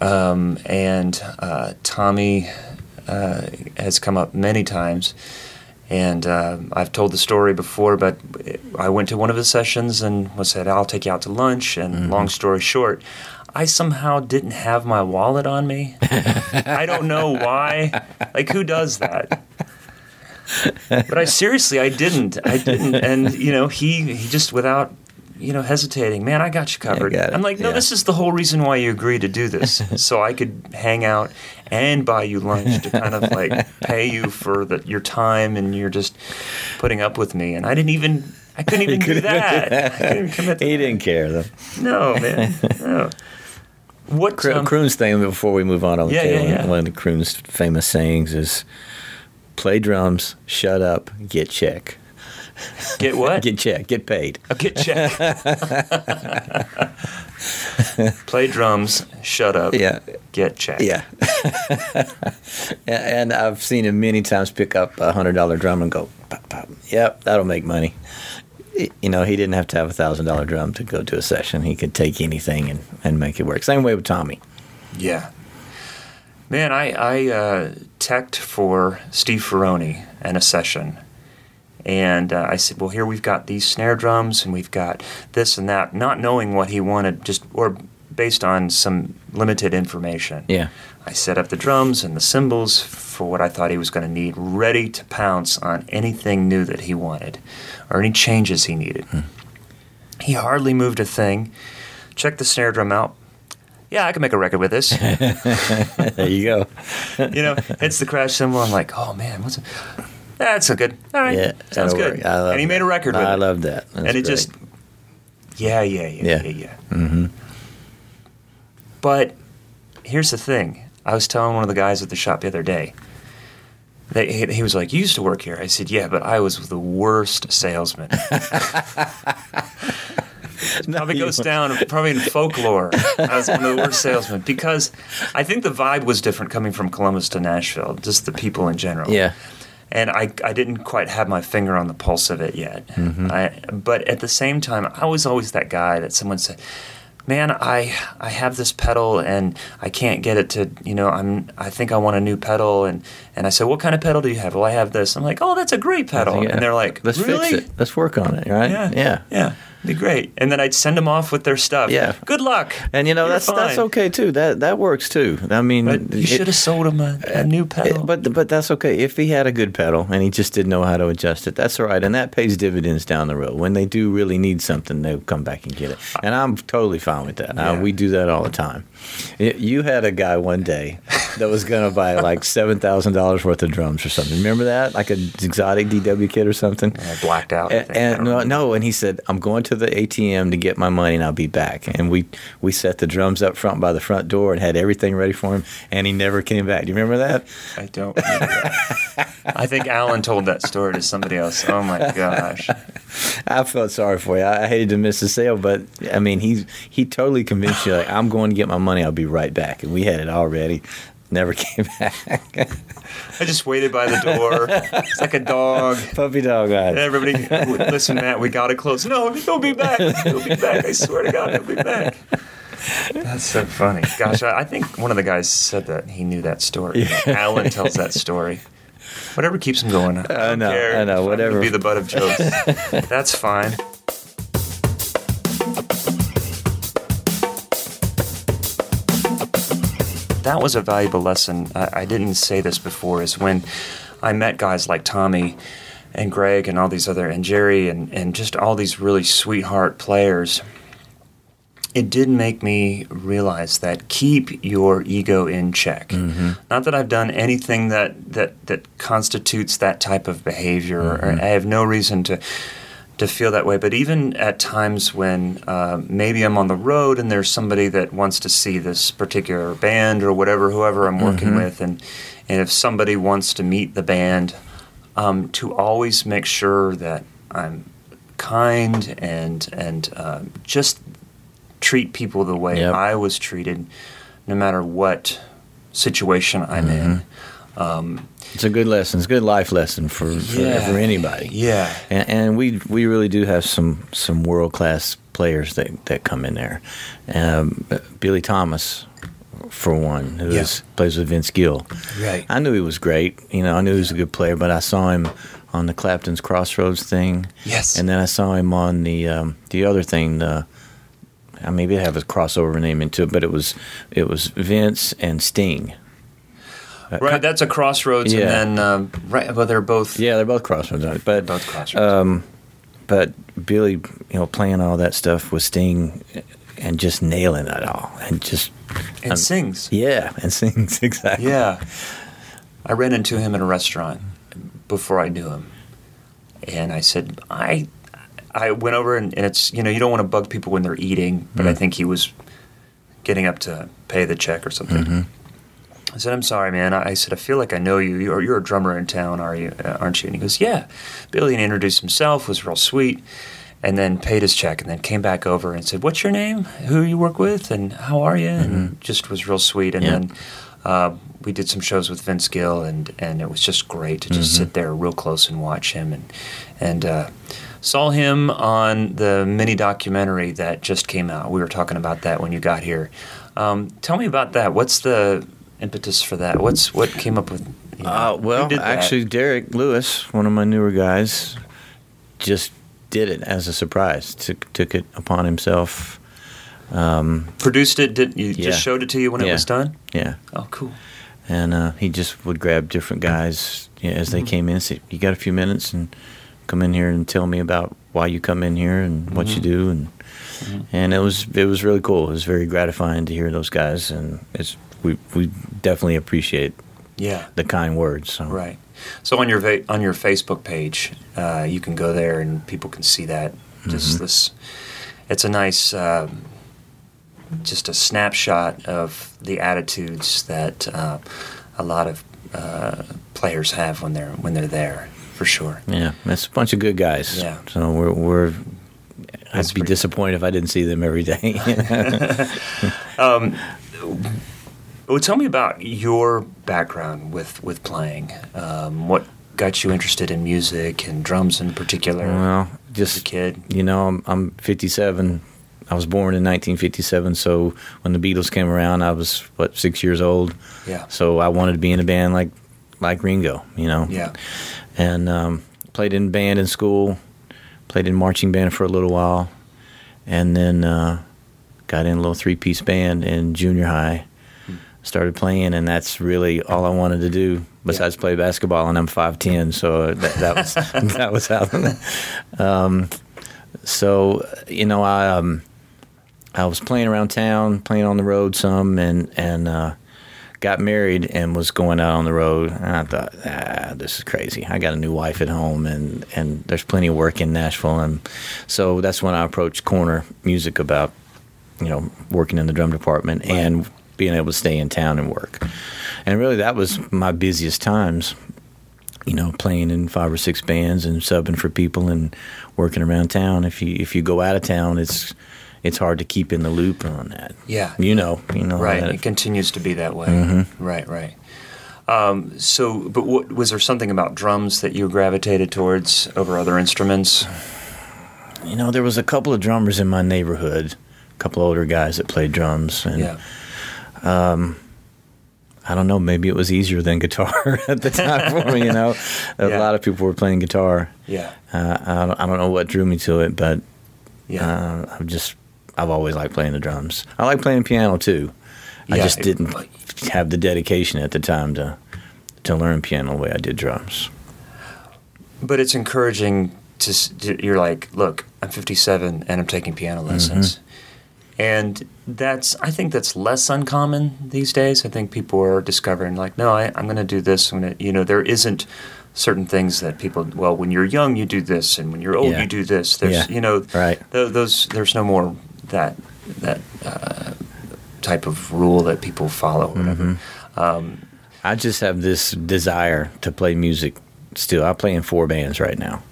um, and uh, Tommy uh, has come up many times. And uh, I've told the story before, but I went to one of his sessions and was said, "I'll take you out to lunch." And long story short, I somehow didn't have my wallet on me. [LAUGHS] I don't know why. Like, who does that? but I seriously, I didn't. I didn't. And you know, he he just without you know hesitating, man, I got you covered. got I'm like, no, yeah. this is the whole reason why you agreed to do this, [LAUGHS] so I could hang out and buy you lunch to kind of like pay you [LAUGHS] for the, your time and you're just putting up with me. And I didn't even. I couldn't [LAUGHS] even do that. I couldn't commit to He that. didn't care though. No, man. No. What? Cro- um, Kroon's thing before we move on. Yeah, yeah, yeah. one of the Kroon's famous sayings is, "Play drums, shut up, get check, get what? get check, get paid." A get check. Play drums. Shut up. Yeah, Get check. yeah. [LAUGHS] and I've seen him many times pick up a hundred dollar drum and go, pop, pop. "Yep, that'll make money." You know, he didn't have to have a thousand dollar drum to go to a session. He could take anything and, and make it work. Same way with Tommy. Yeah. Man, I, I uh, teched for Steve Ferrone in a session. And uh, I said, well, here we've got these snare drums and we've got this and that, not knowing what he wanted, just or based on some limited information. Yeah. I set up the drums and the cymbals for what I thought he was going to need, ready to pounce on anything new that he wanted or any changes he needed. He hardly moved a thing. Checked the snare drum out. Yeah, I can make a record with this. [LAUGHS] There you go. [LAUGHS] you know, hits the crash cymbal. I'm like, oh man, what's it? That's so good. All right, Yeah, sounds good. work. I love and he made a that. record with I it. love that. That's and it great. just, yeah, yeah, yeah, Yeah. yeah, yeah. Mm-hmm. But here's the thing. I was telling one of the guys at the shop the other day. They, he, he was like, "You used to work here." I said, "Yeah, but I was the worst salesman." [LAUGHS] [LAUGHS] probably goes down probably in folklore as one of the worst [LAUGHS] salesmen because I think the vibe was different coming from Columbus to Nashville, just the people in general. Yeah. And I, I didn't quite have my finger on the pulse of it yet. Mm-hmm. I, but at the same time, I was always that guy that someone said, "Man, I I have this pedal and I can't get it to you know I'm I think I want a new pedal and and I said, what kind of pedal do you have? Well, I have this. I'm like, oh, that's a great pedal. Yeah. And they're like, let's really? fix it. Let's work on it, right? Yeah, Yeah. yeah, be great. And then I'd send them off with their stuff. Yeah. good luck. And you know You're that's that's okay too. That that works too. I mean, But you should have sold him a, a new pedal. it- but but that's okay. If he had a good pedal and he just didn't know how to adjust it, that's all right. And that pays dividends down the road. When they do really need something, they'll come back and get it. And I'm totally fine with that. Uh, Yeah. we do that all the time. You had a guy one day that was going to buy like seven thousand dollars worth of drums or something. Remember that? Like an exotic DW kit or something. I blacked out. And, and no, no, and he said, "I'm going to the ATM to get my money, and I'll be back." And we we set the drums up front by the front door and had everything ready for him, and he never came back. Do you remember that? I don't. Remember that. I think Alan told that story to somebody else. Oh my gosh. [LAUGHS] I felt sorry for you. I, I hated to miss the sale, but I mean, he he totally convinced you. Like, I'm going to get my money. I'll be right back, and we had it all ready. Never [LAUGHS] came back. I just waited by the door. It's like a dog. Puppy dog And eyes. everybody, listen, Matt, we got to close. No, he'll be back. He'll be back. I swear to God, he'll be back. That's so funny. Gosh, I, I think one of the guys said that he knew that story. Alan tells that story. Whatever keeps him going. I, don't know, care I know, if I'm gonna whatever. Be the butt of jokes. That's fine. That was a valuable lesson. I, I didn't say this before. Is when I met guys like Tommy and Greg and all these other and Jerry and, and just all these really sweetheart players it did make me realize that keep your ego in check. Mm-hmm. Not that I've done anything that, that, that constitutes that type of behavior, or I have no reason to to feel that way. But even at times when uh, maybe I'm on the road and there's somebody that wants to see this particular band or whatever, whoever I'm working with, and and if somebody wants to meet the band, um, to always make sure that I'm kind and and uh, just treat people the way Yep. I was treated, no matter what situation I'm in. It's a good lesson. It's a good life lesson for for, Yeah. for anybody. Yeah. And, and we we really do have some some world class players that, that come in there. Um, Billy Thomas, for one, who Yeah. is- plays with Vince Gill. Right. I knew he was great. You know, I knew he was a good player, but I saw him on the Clapton's Crossroads thing. Yes. And then I saw him on the um, the other thing. The, I maybe have a crossover name into it, but it was it was Vince and Sting. Uh, Right, that's a crossroads, Yeah. and then um, right, well, they're both Yeah, they're both crossroads, but both crossroads. um, but Billy, you know, playing all that stuff with Sting and just nailing it all, and just and um, sings. yeah, and [LAUGHS] sings exactly. Yeah, I ran into him in a restaurant before I knew him, and I said, I, I went over and, and it's you know you don't want to bug people when they're eating, but I think he was getting up to pay the check or something. I said, "I'm sorry, man." I said, "I feel like I know you. You're, you're a drummer in town, are you? Uh, aren't you?" And he goes, "Yeah." Billy and introduced himself, was real sweet, and then paid his check, and then came back over and said, "What's your name? Who you work with? And how are you?" And just was real sweet. And Yeah. then uh, we did some shows with Vince Gill, and and it was just great to just sit there real close and watch him, and and uh, saw him on the mini documentary that just came out. We were talking about that when you got here. Um, tell me about that. What's the impetus for that? What's what came up with? You know, Uh, well, actually, Derek Lewis, one of my newer guys, just did it as a surprise. Took took it upon himself. Um, produced it. Did you Yeah. just showed it to you when it was done? yeah, Oh, cool. and uh, he just would grab different guys you know, as they came in. Say, "You got a few minutes and come in here and tell me about why you come in here and what you do." And and it was it was really cool. It was very gratifying to hear those guys, and it's we we definitely appreciate Yeah. the kind words. So. Right. So on your va- on your Facebook page, uh, you can go there and people can see that. Just Mm-hmm. this, it's a nice, um, just a snapshot of the attitudes that uh, a lot of uh, players have when they're when they're there, for sure. Yeah, that's a bunch of good guys. Yeah. So we're, we're That's I'd be pretty- disappointed if I didn't see them every day. [LAUGHS] Well, tell me about your background with with playing. Um, what got you interested in music and drums in particular well, as a kid? you know, I'm, I'm 57. I was born in 1957, so when the Beatles came around, I was what six years old. Yeah. So I wanted to be in a band like like Ringo, you know. Yeah. And um, played in band in school, played in marching band for a little while, and then uh, got in a little three piece band in junior high. Started playing, and that's really all I wanted to do besides play basketball. And I'm five ten, so that, that was [LAUGHS] [LAUGHS] that was how. um, so you know, I um, I was playing around town, playing on the road some, and and uh, got married and was going out on the road. And I thought, ah, this is crazy. I got a new wife at home, and and there's plenty of work in Nashville, and so that's when I approached Corner Music about you know working in the drum department and being able to stay in town and work. And really, that was my busiest times. You know, playing in five or six bands and subbing for people and working around town. If you if you go out of town, it's it's hard to keep in the loop on that. Yeah. You know, you know Right. It continues to be that way. Mm-hmm. Right. Right. Um, so, but what, was there something about drums that you gravitated towards over other instruments? You know, there was a couple of drummers in my neighborhood, a couple older guys that played drums, and Yeah. I don't know, maybe it was easier than guitar [LAUGHS] at the time for me. You know, a Yeah. lot of people were playing guitar. Yeah. Uh, I, don't, I don't know what drew me to it, but Yeah. uh, I've just I've always liked playing the drums. I like playing piano too. I just it- didn't have the dedication at the time to to learn piano the way I did drums. but it's encouraging to. to- You're like, look, I'm 57 and I'm taking piano lessons, and that's. I think that's less uncommon these days. I think people are discovering, like, no, I, I'm going to do this. I'm gonna, you know, there isn't certain things that people. Well, when you're young, you do this, and when you're old, Yeah. you do this. There's, Yeah. you know, Right. tho- those. There's no more that that uh, type of rule that people follow. Whatever. Mm-hmm. Um, I just have this desire to play music. Still, I play in four bands right now.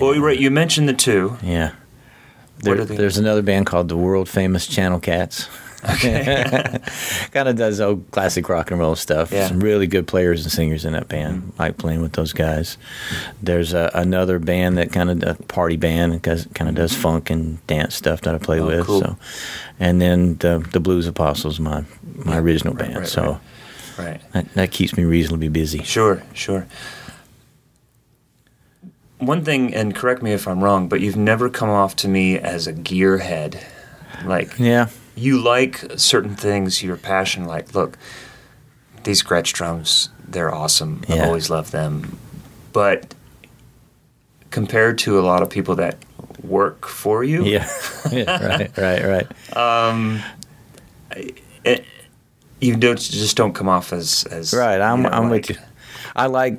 well, right, you mentioned the two. Yeah. There? There's another band called the world famous Channel Cats. [LAUGHS] kind of does old classic rock and roll stuff. Yeah. Mm-hmm. Some really good players and singers in that band. Like playing with those guys. There's a, another band that kind of a party band that kind of does funk and dance stuff that I play Oh, with. cool. So, and then the the Blues Apostles, my my original right, band. right, so right. Right. That, that keeps me reasonably busy. Sure, sure. One thing, and correct me if I'm wrong, but you've never come off to me as a gearhead. Like, Yeah. you like certain things, you're passionate. Like, look, these Gretsch drums, they're awesome. I've always loved them. But compared to a lot of people that work for you, Yeah. [LAUGHS] yeah. Right. Right. Right. [LAUGHS] Um, it, eh, you don't just don't come off as as Right, I'm you know, I'm like- with you. I like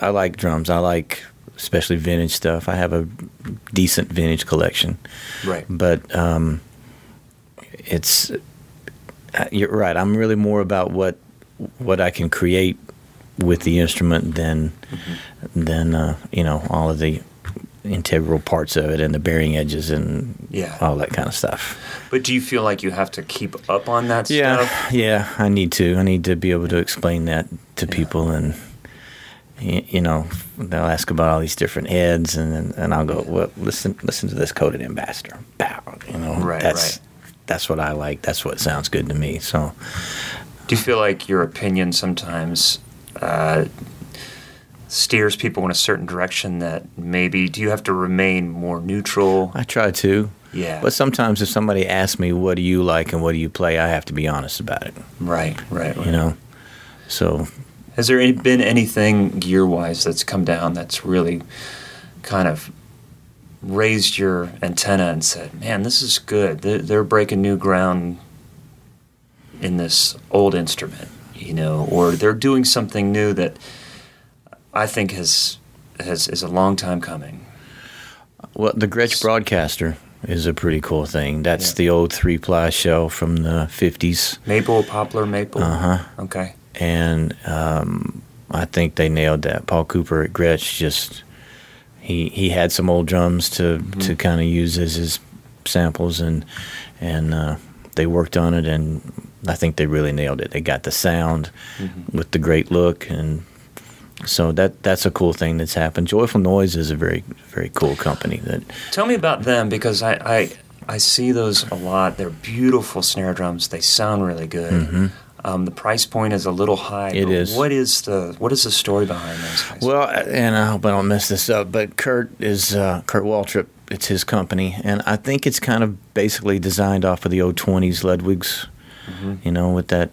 I like drums. I like especially vintage stuff. I have a decent vintage collection, Right. but um, it's uh, you're right. I'm really more about what what I can create with the instrument than Mm-hmm. than uh, you know all of the integral parts of it and the bearing edges and Yeah. all that kind of stuff. But do you feel like you have to keep up on that Yeah, stuff? yeah. I need to. I need to be able to explain that to people, and you know, they'll ask about all these different heads, and then- and I'll go, well, listen, listen to this coated ambassador. Bow. You know, Right, that's right. that's what I like. That's what sounds good to me. So Do you feel like your opinion sometimes uh, steers people in a certain direction that maybe do you have to remain more neutral? I try to. Yeah. But sometimes if somebody asks me, what do you like and what do you play, I have to be honest about it. Right, right, right. You know. So Has there been anything gear wise that's come down that's really kind of raised your antenna and said, man, this is good? They're, they're breaking new ground in this old instrument, you know, or they're doing something new that I think has, has is a long time coming. Well, the Gretsch Broadkaster is a pretty cool thing. That's Yeah. the old three ply shell from the 50s. Maple, poplar, maple. Uh huh. Okay. And um, I think they nailed that. Paul Cooper at Gretsch just. He, he had some old drums to, to kind of use as his samples, and and uh, they worked on it, and I think they really nailed it. They got the sound with the great look, and so that that's a cool thing that's happened. Joyful Noise is a very very cool company that Tell me about them because I, I I see those a lot. They're beautiful snare drums. They sound really good. Um, the price point is a little high. Mm-hmm. It is. What is the what is the story behind those guys? Well, and I hope I don't mess this up, but Kurt is uh, Kurt Waltrip. It's his company, and I think it's kind of basically designed off of the old twenties Ludwigs. You know, with that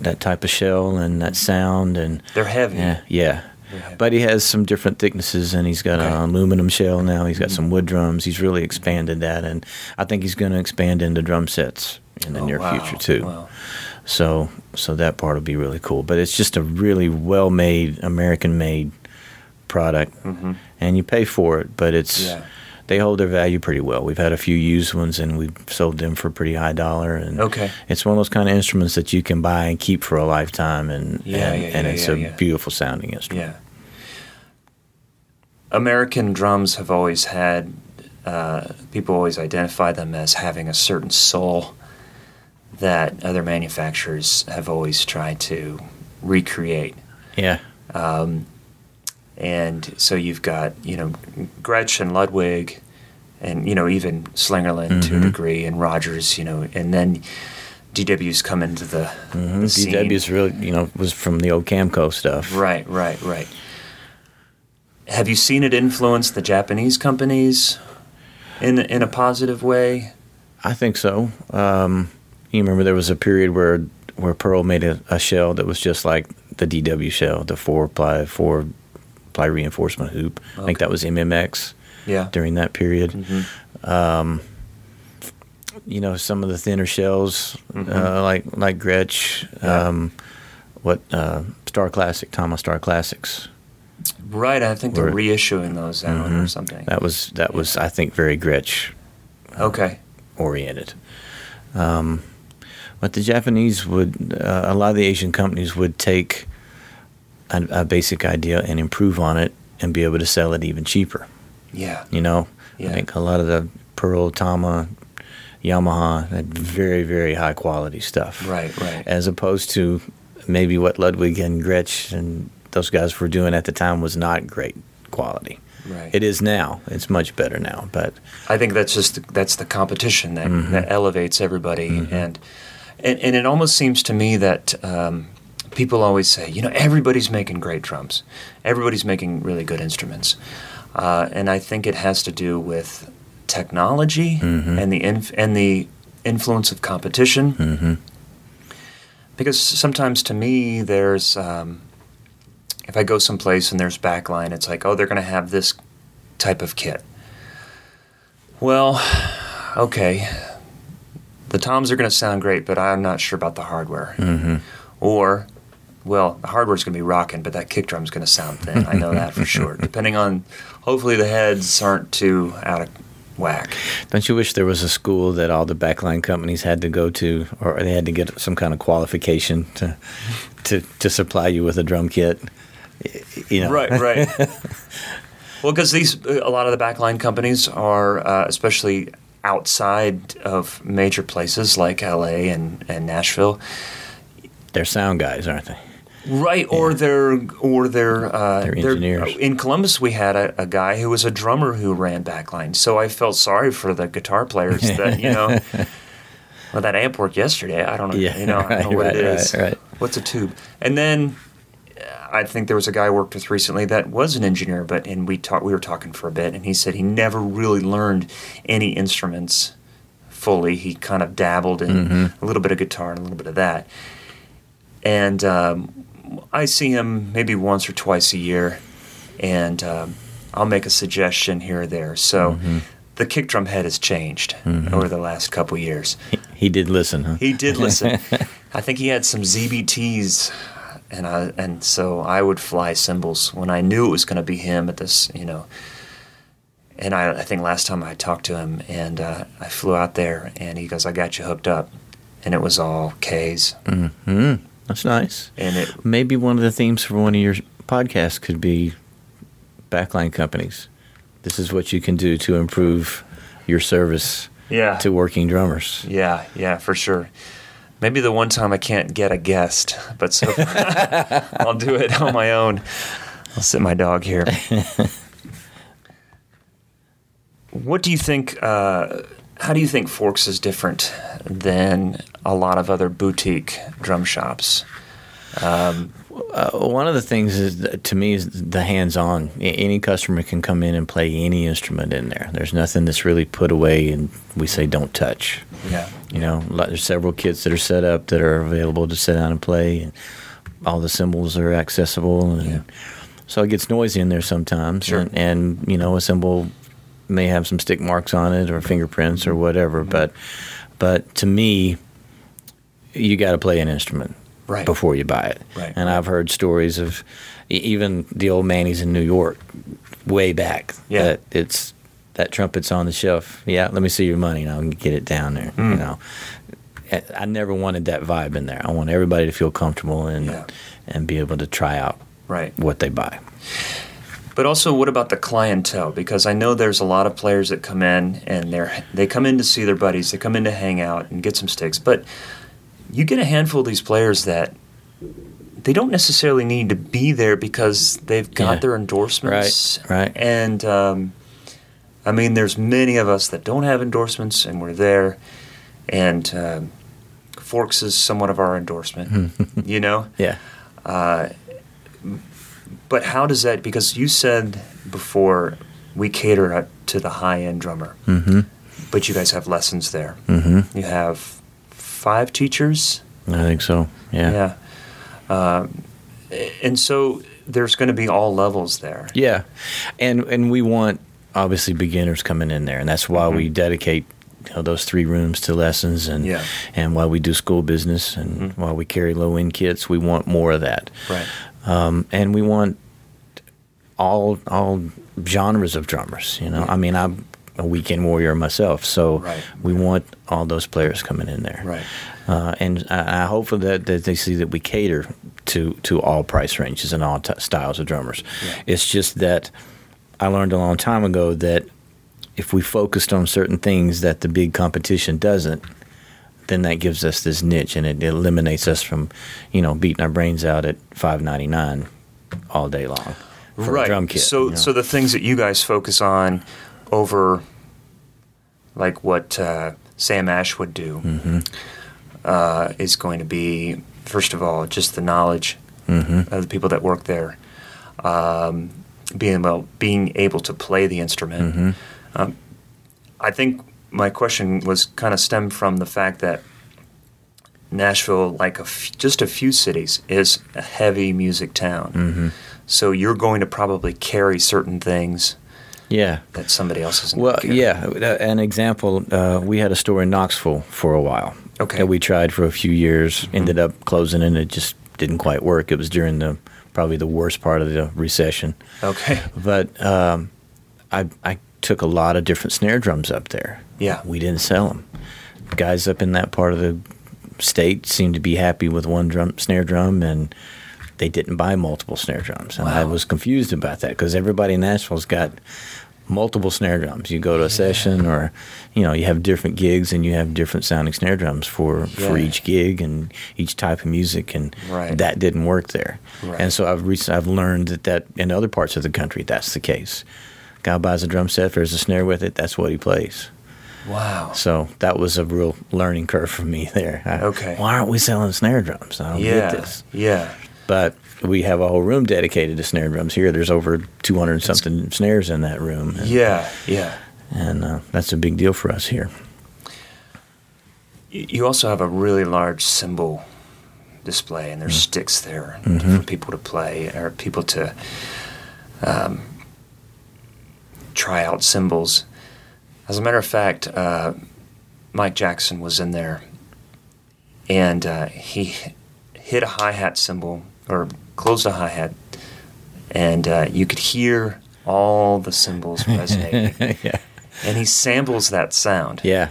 that type of shell and that sound, and they're heavy. yeah, yeah. They're heavy. But he has some different thicknesses, and he's got Okay. an aluminum shell now. He's got some wood drums. He's really expanded that, and I think he's going to expand into drum sets in the Oh, near wow. future too. Wow. So so that part will be really cool. But it's just a really well made, American made product. And you pay for it, but it's Mm-hmm. Yeah. they hold their value pretty well. We've had a few used ones and we've sold them for a pretty high dollar and Okay. it's one of those kind of instruments that you can buy and keep for a lifetime and Yeah, and, yeah, and it's a beautiful sounding instrument. Yeah. American drums have always had uh, people always identify them as having a certain soul that other manufacturers have always tried to recreate. Yeah. and so you've got you know Gretsch and Ludwig, and you know even Slingerland to a Mhm. degree, and Rogers, you know, and then DW's come into the, Mhm. the scene. DW's really, you know, was from the old Camco stuff. Right, right, right. Have you seen it influence the Japanese companies in in a positive way? I think so. Um, you remember there was a period where where Pearl made a, a shell that was just like the DW shell, the four ply four ply reinforcement hoop. I think that was MMX Yeah. during that period. Mhm. You know, some of the thinner shells, Mm-hmm. uh, like like Gretsch, Yeah. um, what uh, Star Classic, Tama Star Classics. Right, I think they're reissuing those out or Mhm. something. That was that was I think very Gretsch okay. oriented. Um, but the Japanese would, uh, a lot of the Asian companies would take a, a basic idea and improve on it and be able to sell it even cheaper. Yeah. You know, Yeah. like a lot of the Pearl, Tama, Yamaha had very, very high quality stuff. Right, right. As opposed to maybe what Ludwig and Gretsch and those guys were doing at the time was not great quality. Right. It is now. It's much better now, but I think that's just that's the competition that, Mm-hmm. that elevates everybody, and, and and it almost seems to me that um, people always say, you know, everybody's making great drums, everybody's making really good instruments, uh, and I think it has to do with technology Mm-hmm. and the inf- and the influence of competition. Mhm. Because sometimes to me, there's um, if I go someplace and there's backline, it's like, oh, they're going to have this type of kit. Well, [SIGHS] okay, the toms are going to sound great, but I'm not sure about the hardware. Mm-hmm. Or, well, the hardware's going to be rocking, but that kick drum's going to sound thin. I know that for [LAUGHS] sure. Depending on, hopefully the heads aren't too out of whack. Don't you wish there was a school that all the backline companies had to go to, or they had to get some kind of qualification to to to supply you with a drum kit? You know, Right, right. [LAUGHS] well, because these a lot of the backline companies are, uh, especially outside of major places like L.A. and, and Nashville, They're sound guys, aren't they? right? Or they're or they're uh, They're engineers. in Columbus, we had a, a guy who was a drummer who ran backline, so I felt sorry for the guitar players [LAUGHS] that you know. Well, that amp worked yesterday. I don't know. Yeah, you know, I don't know [LAUGHS] what it right, is. right, right. What's a tube? And then uh, I think there was a guy I worked with recently that was an engineer, but and we talked. We were talking for a bit, and he said he never really learned any instruments fully. He kind of dabbled in Mm-hmm. a little bit of guitar and a little bit of that. And um, I see him maybe once or twice a year, and um, I'll make a suggestion here or there. So. Mm-hmm. The kick drum head has changed over the last couple years. He did listen, huh? He did listen. [LAUGHS] I think he had some ZBTs, and I and so I would fly cymbals when I knew it was going to be him at this, you know. And I, I think last time I talked to him, and uh, I flew out there, and he goes, "I got you hooked up," and it was all K's, Mm, that's nice. and it Maybe one of the themes for one of your podcasts could be backline companies. This is what you can do to improve your service yeah to working drummers. yeah yeah for sure. Maybe the one time I can't get a guest, but so [LAUGHS] I'll do it on my own. I'll sit my dog here. [LAUGHS] what do you think? Uh, how do you think Forks is different than a lot of other boutique drum shops? Uh, one of the things is to me is the hands-on. Any customer can come in and play any instrument in there. There's nothing that's really put away, and we say don't touch. Yeah, You know, there's several kits that are set up that are available to sit down and play, and all the cymbals are accessible, and Yeah. so it gets noisy in there sometimes. Sure. And, and you know, a cymbal may have some stick marks on it or fingerprints or whatever, but but to me, you got to play an instrument Right. before you buy it. Right, And. I've heard stories of even the old Manny's in New York, way back. Yeah. That it's that trumpet's on the shelf. Yeah, let me see your money and I'll get it down there. Mm. You know, I- I never wanted that vibe in there. I want everybody to feel comfortable and Yeah. and be able to try out right. what they buy. But also, what about the clientele? Because I know there's a lot of players that come in and they're they come in to see their buddies, they come in to hang out and get some sticks. But you get a handful of these players that they don't necessarily need to be there because they've got Yeah. their endorsements, Right, right. And um, I mean, there's many of us that don't have endorsements, and we're there. And um, Forks is somewhat of our endorsement, [LAUGHS] you know. Yeah. But how does that? Because you said before we cater uh, to the high end drummer, Mm-hmm. but you guys have lessons there. Mm-hmm. You have five teachers. I think so. Yeah. Yeah. Um, and so there's going to be all levels there. Yeah, and and we want obviously beginners coming in there, and that's why we dedicate you know, those three rooms to lessons, and Yeah. and why we do school business, and why we carry low end kits. We want more of that, Right. um, and we want all all genres of drummers. You know, I mean, I'm a weekend warrior myself, so Right. we want all those players coming in there, Right. uh, and I, I hope that, that they see that we cater to to all price ranges and all t- styles of drummers. Yeah. It's just that I learned a long time ago that if we focused on certain things that the big competition doesn't, then that gives us this niche and it eliminates us from, you know, beating our brains out at five ninety nine all day long for right. a drum kit. So you know. so the things that you guys focus on over, like what uh, Sam Ash would do, Mm-hmm. uh, is going to be first of all just the knowledge Mm-hmm. of the people that work there, um, being able being able to play the instrument. Mm-hmm. Um, I think my question was kind of stemmed from the fact that Nashville, like a f- just a few cities, is a heavy music town. Mm-hmm. So you're going to probably carry certain things yeah. that somebody else isn't. Well, yeah. uh, An example: uh, we had a store in Knoxville for a while. Okay. That we tried for a few years, ended up closing, and it just didn't quite work. It was during the probably the worst part of the recession. Okay. [LAUGHS] But um, I I took a lot of different snare drums up there. Yeah. We didn't sell them. Guys up in that part of the state seemed to be happy with one drum snare drum and they didn't buy multiple snare drums. And I was confused about that because everybody in Nashville's got multiple snare drums. You go to a session or you know, you have different gigs and you have different sounding snare drums for for each gig and each type of music and Right. that didn't work there. Right. And so I've recently I've learned that that in other parts of the country that's the case. Guy buys a drum set, there's a snare with it, that's what he plays. Wow. So that was a real learning curve for me [LAUGHS] there. I- Okay. Why aren't we selling snare drums? I don't Yeah. get this. Yeah. But we have a whole room dedicated to snare drums here. There's over 200 something snares in that room. And, Yeah. Yeah. and uh, that's a big deal for us here. You also have a really large cymbal display, and there's Mm. sticks there Mm-hmm. for people to play or people to um, try out cymbals. As a matter of fact, uh, Mike Jackson was in there, and uh, he hit a hi hat cymbal or close the hi hat, and uh, you could hear all the cymbals [LAUGHS] resonating. yeah. and he samples that sound. Yeah.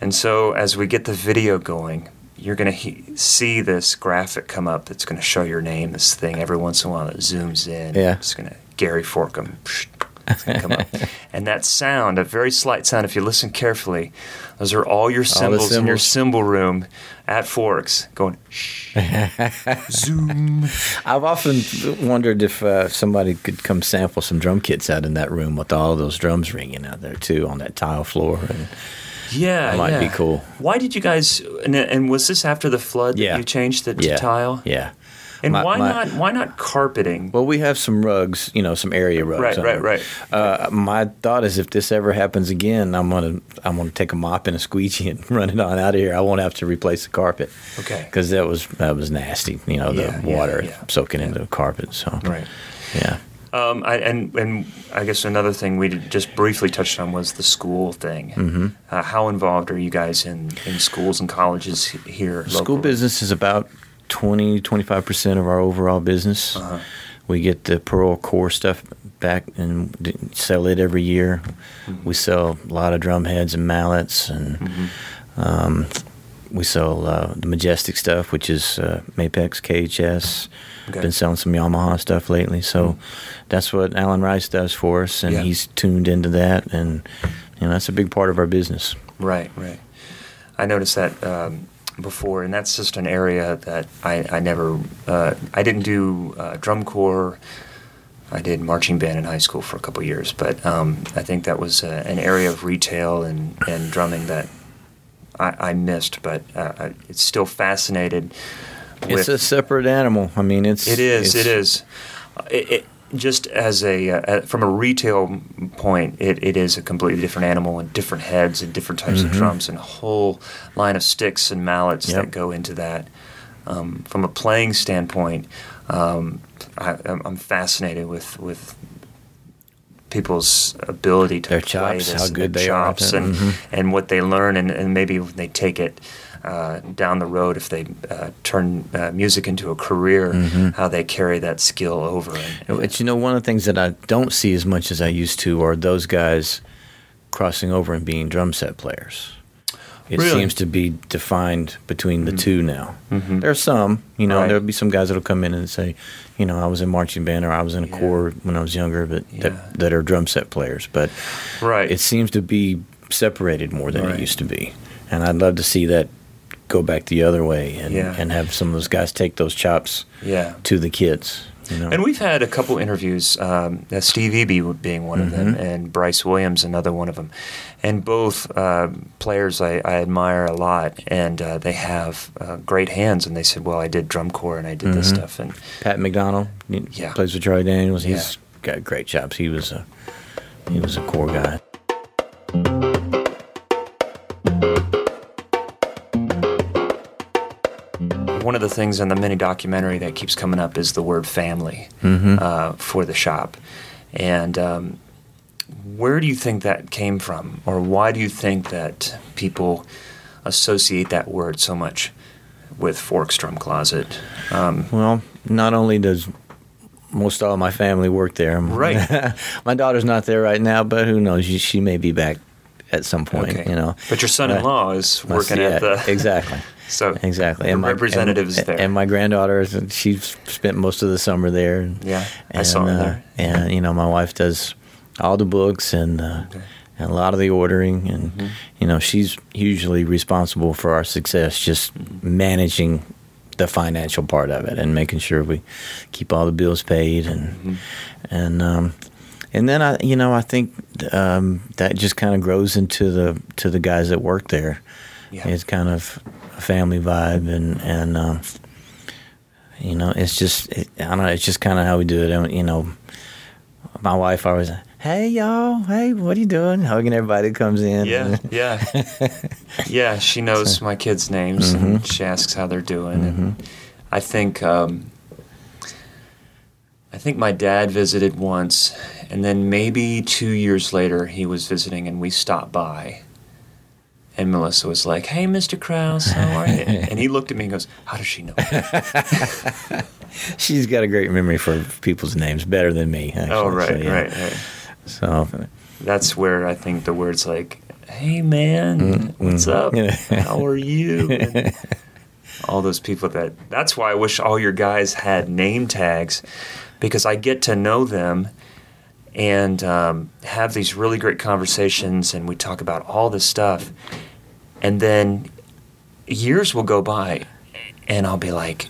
And so, as we get the video going, you're going to he- see this graphic come up that's going to show your name, this thing every once in a while that zooms in. Yeah. It's going to, Gary Forkum. psh, [LAUGHS] It's going to come up. [LAUGHS] And that sound, a very slight sound, if you listen carefully, those are all your cymbals in your cymbal room at Forks going shh, [LAUGHS] zoom. I've often wondered if uh, somebody could come sample some drum kits out in that room with all those drums ringing out there too on that tile floor. And Yeah, That might be cool. Why did you guys? And, and was this after the flood Yeah. you changed the yeah, tile? Yeah. And My- why my- not? Why not carpeting? Well, we have some rugs, you know, some area rugs. Right, right, right. Uh, my thought is, if this ever happens again, I'm gonna I'm gonna take a mop and a squeegee and [LAUGHS] run it on out of here. I won't have to replace the carpet. Okay. Because that was that was nasty, you know, the yeah, water yeah. soaking into the carpet. So Right. yeah, Um, I, and and I guess another thing we just briefly touched on was the school thing. Mm-hmm. Uh, how involved are you guys in, in schools and colleges here? school locally? business is about 20 25 percent of our overall business. Uh-huh. We get the Pearl corps stuff back and sell it every year. Mm-hmm. We sell a lot of drum heads and mallets and. Um, we sell uh, the Majestic stuff, which is uh, Mapex, KHS. Okay. Been selling some Yamaha stuff lately, so that's what Alan Rice does for us, and Yeah. he's tuned into that, and you know that's a big part of our business. Right, right. I noticed that um, before, and that's just an area that I, I never, uh, I didn't do uh, drum corps. I did marching band in high school for a couple years, but um, I think that was uh, an area of retail and, and drumming that I, I missed, but uh, I- it's still fascinated. It's a separate animal. I mean, it's it is. it's- It is. It, it, just as a uh, from a retail point, it, it is a completely different animal and different heads and different types of drums and a whole line of sticks and mallets Mm-hmm. Yep. that go into that. Um, from a playing standpoint, um, I, I'm I'm fascinated with with people's ability to Their play chops, this how good their they are chops that. and Mhm. and what they learn and, and maybe when they take it uh, down the road if they uh, turn uh, music into a career Mm-hmm. how they carry that skill over and, you know, one of the things that I don't see as much as I used to are those guys crossing over and being drum set players. It Really? seems to be defined between the two now. Mhm. There's some, you know, Right. there'll be some guys that'll come in and say, you know, I was in marching band or I was in a Yeah. corps when I was younger, but Yeah. that, that are drum set players. But right it seems to be separated more than Right. it used to be. And I'd love to see that go back the other way and, Yeah. and have some of those guys take those chops yeah to the kids. You know? and we've had a couple interviews, um, uh, Steve Eby being one of them, Mm-hmm. and Bryce Williams another one of them, and both uh, players I, I admire a lot, and uh, they have uh, great hands. And they said, "Well, I did drum corps and I did this Mhm. stuff." And Pat McDonald, Yeah. plays with Charlie Daniels. He's Yeah. got great chops. He was a he was a corps guy. Of the things in the mini documentary that keeps coming up is the word family Mm-hmm. uh, for the shop. And um, where do you think that came from, or why do you think that people associate that word so much with Forks Drum Closet? Um, Well, not only does most all of my family work there. Right. [LAUGHS] my daughter's not there right now, but who knows? She, she may be back at some point. Okay. You know. But your son-in-law is working yeah, at the [LAUGHS] exactly. So Exactly. the my- representatives and, there. And my granddaughter, she's spent most of the summer there. And, Yeah, I saw her uh, there. And you know, my wife does all the books and, uh, and a lot of the ordering, and Mm-hmm. you know, she's usually responsible for our success, just managing the financial part of it and making sure we keep all the bills paid and Mm-hmm. and um, and then I, you know, I think um, that just kind of grows into the to the guys that work there. Yeah. It's kind of a family vibe, and and um, you know, it's just it, I don't know. It's just kind of how we do it. And, you know, my wife always, hey y'all, hey, what are you doing? Hugging everybody that comes in. Yeah, yeah, [LAUGHS] yeah. She knows my kids' names Mm-hmm. and she asks how they're doing. And I think um, I think my dad visited once, and then maybe two years later he was visiting, and we stopped by. And Melissa was like, "Hey, Mr. Krause, how are you?" [LAUGHS] and he looked at me and goes, "How does she know?" [LAUGHS] She's got a great memory for people's names, better than me. Actually. oh, right, So, yeah. right, right. So That's where I think the words like, "Hey, man, mm, what's mm. up? [LAUGHS] How are you?" And all those people that. That's why I wish all your guys had name tags, because I get to know them and um, have these really great conversations, and we talk about all this stuff, and then years will go by, and I'll be like.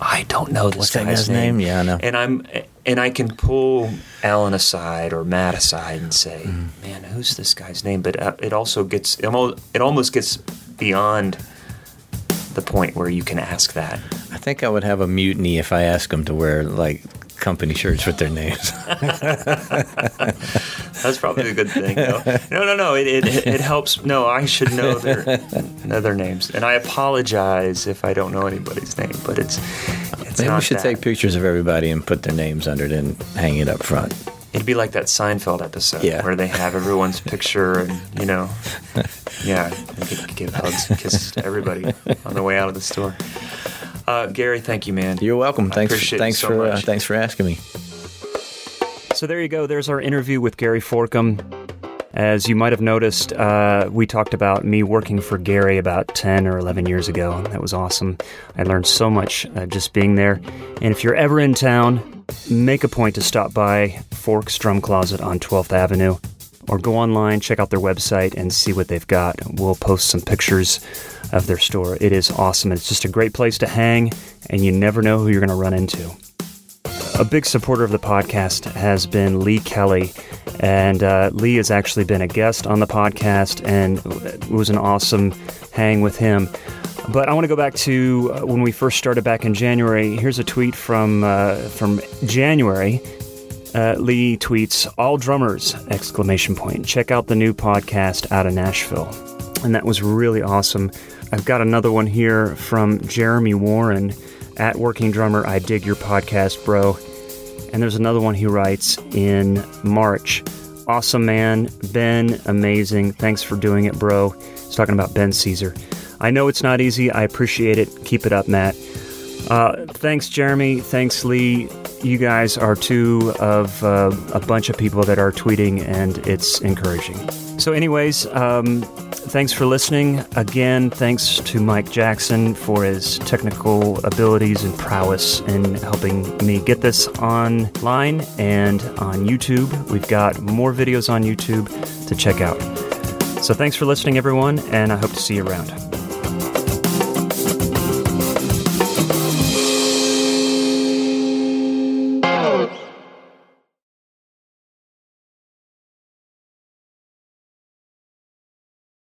I don't know this What's guy's guy's name? Yeah, I know. and I'm and I can pull Alan aside or Matt aside and say, Mm. "Man, who's this guy's name?" But uh, it also gets it almost, it almost gets beyond the point where you can ask that. I think I would have a mutiny if I asked them to wear like company shirts with their names. [LAUGHS] That's probably a good thing. No, no, no, no. It, it, it helps. No, I should know their know their names, and I apologize if I don't know anybody's name. But it's it's Maybe we should that. take pictures of everybody and put their names under it and hang it up front. It'd be like that Seinfeld episode Yeah. where they have everyone's picture and, you know, [LAUGHS] yeah, give hugs and kisses to everybody on the way out of the store. Uh, Gary, thank you, man. You're welcome. I Thanks. appreciate it thanks so for uh, thanks for asking me. So there you go. There's our interview with Gary Forkum. As you might have noticed, uh, we talked about me working for Gary about 10 or 11 years ago. That was awesome. I learned so much uh, just being there. And if you're ever in town, make a point to stop by Forks Drum Closet on 12th Avenue or go online, check out their website, and see what they've got. We'll post some pictures of their store. It is awesome. It's just a great place to hang, and you never know who you're going to run into. A big supporter of the podcast has been Lee Kelly, and uh, Lee has actually been a guest on the podcast, and it was an awesome hang with him. But I want to go back to uh, when we first started back in January. Here's a tweet from uh, from January. Uh, Lee tweets, "All drummers!" Exclamation point. Check out the new podcast out of Nashville, and that was really awesome. I've got another one here from Jeremy Warren at Working Drummer. I dig your podcast, bro. And there's another one he writes in March. Awesome man, Ben, amazing. Thanks for doing it, bro. He's talking about Ben Sesar. I know it's not easy. I appreciate it. Keep it up, Matt. Uh, thanks, Jeremy. Thanks, Lee. You guys are two of uh, a bunch of people that are tweeting, and it's encouraging. So, anyways, um, thanks for listening. Again, thanks to Mike Jackson for his technical abilities and prowess in helping me get this online and on YouTube. We've got more videos on YouTube to check out. So, thanks for listening, everyone, and I hope to see you around.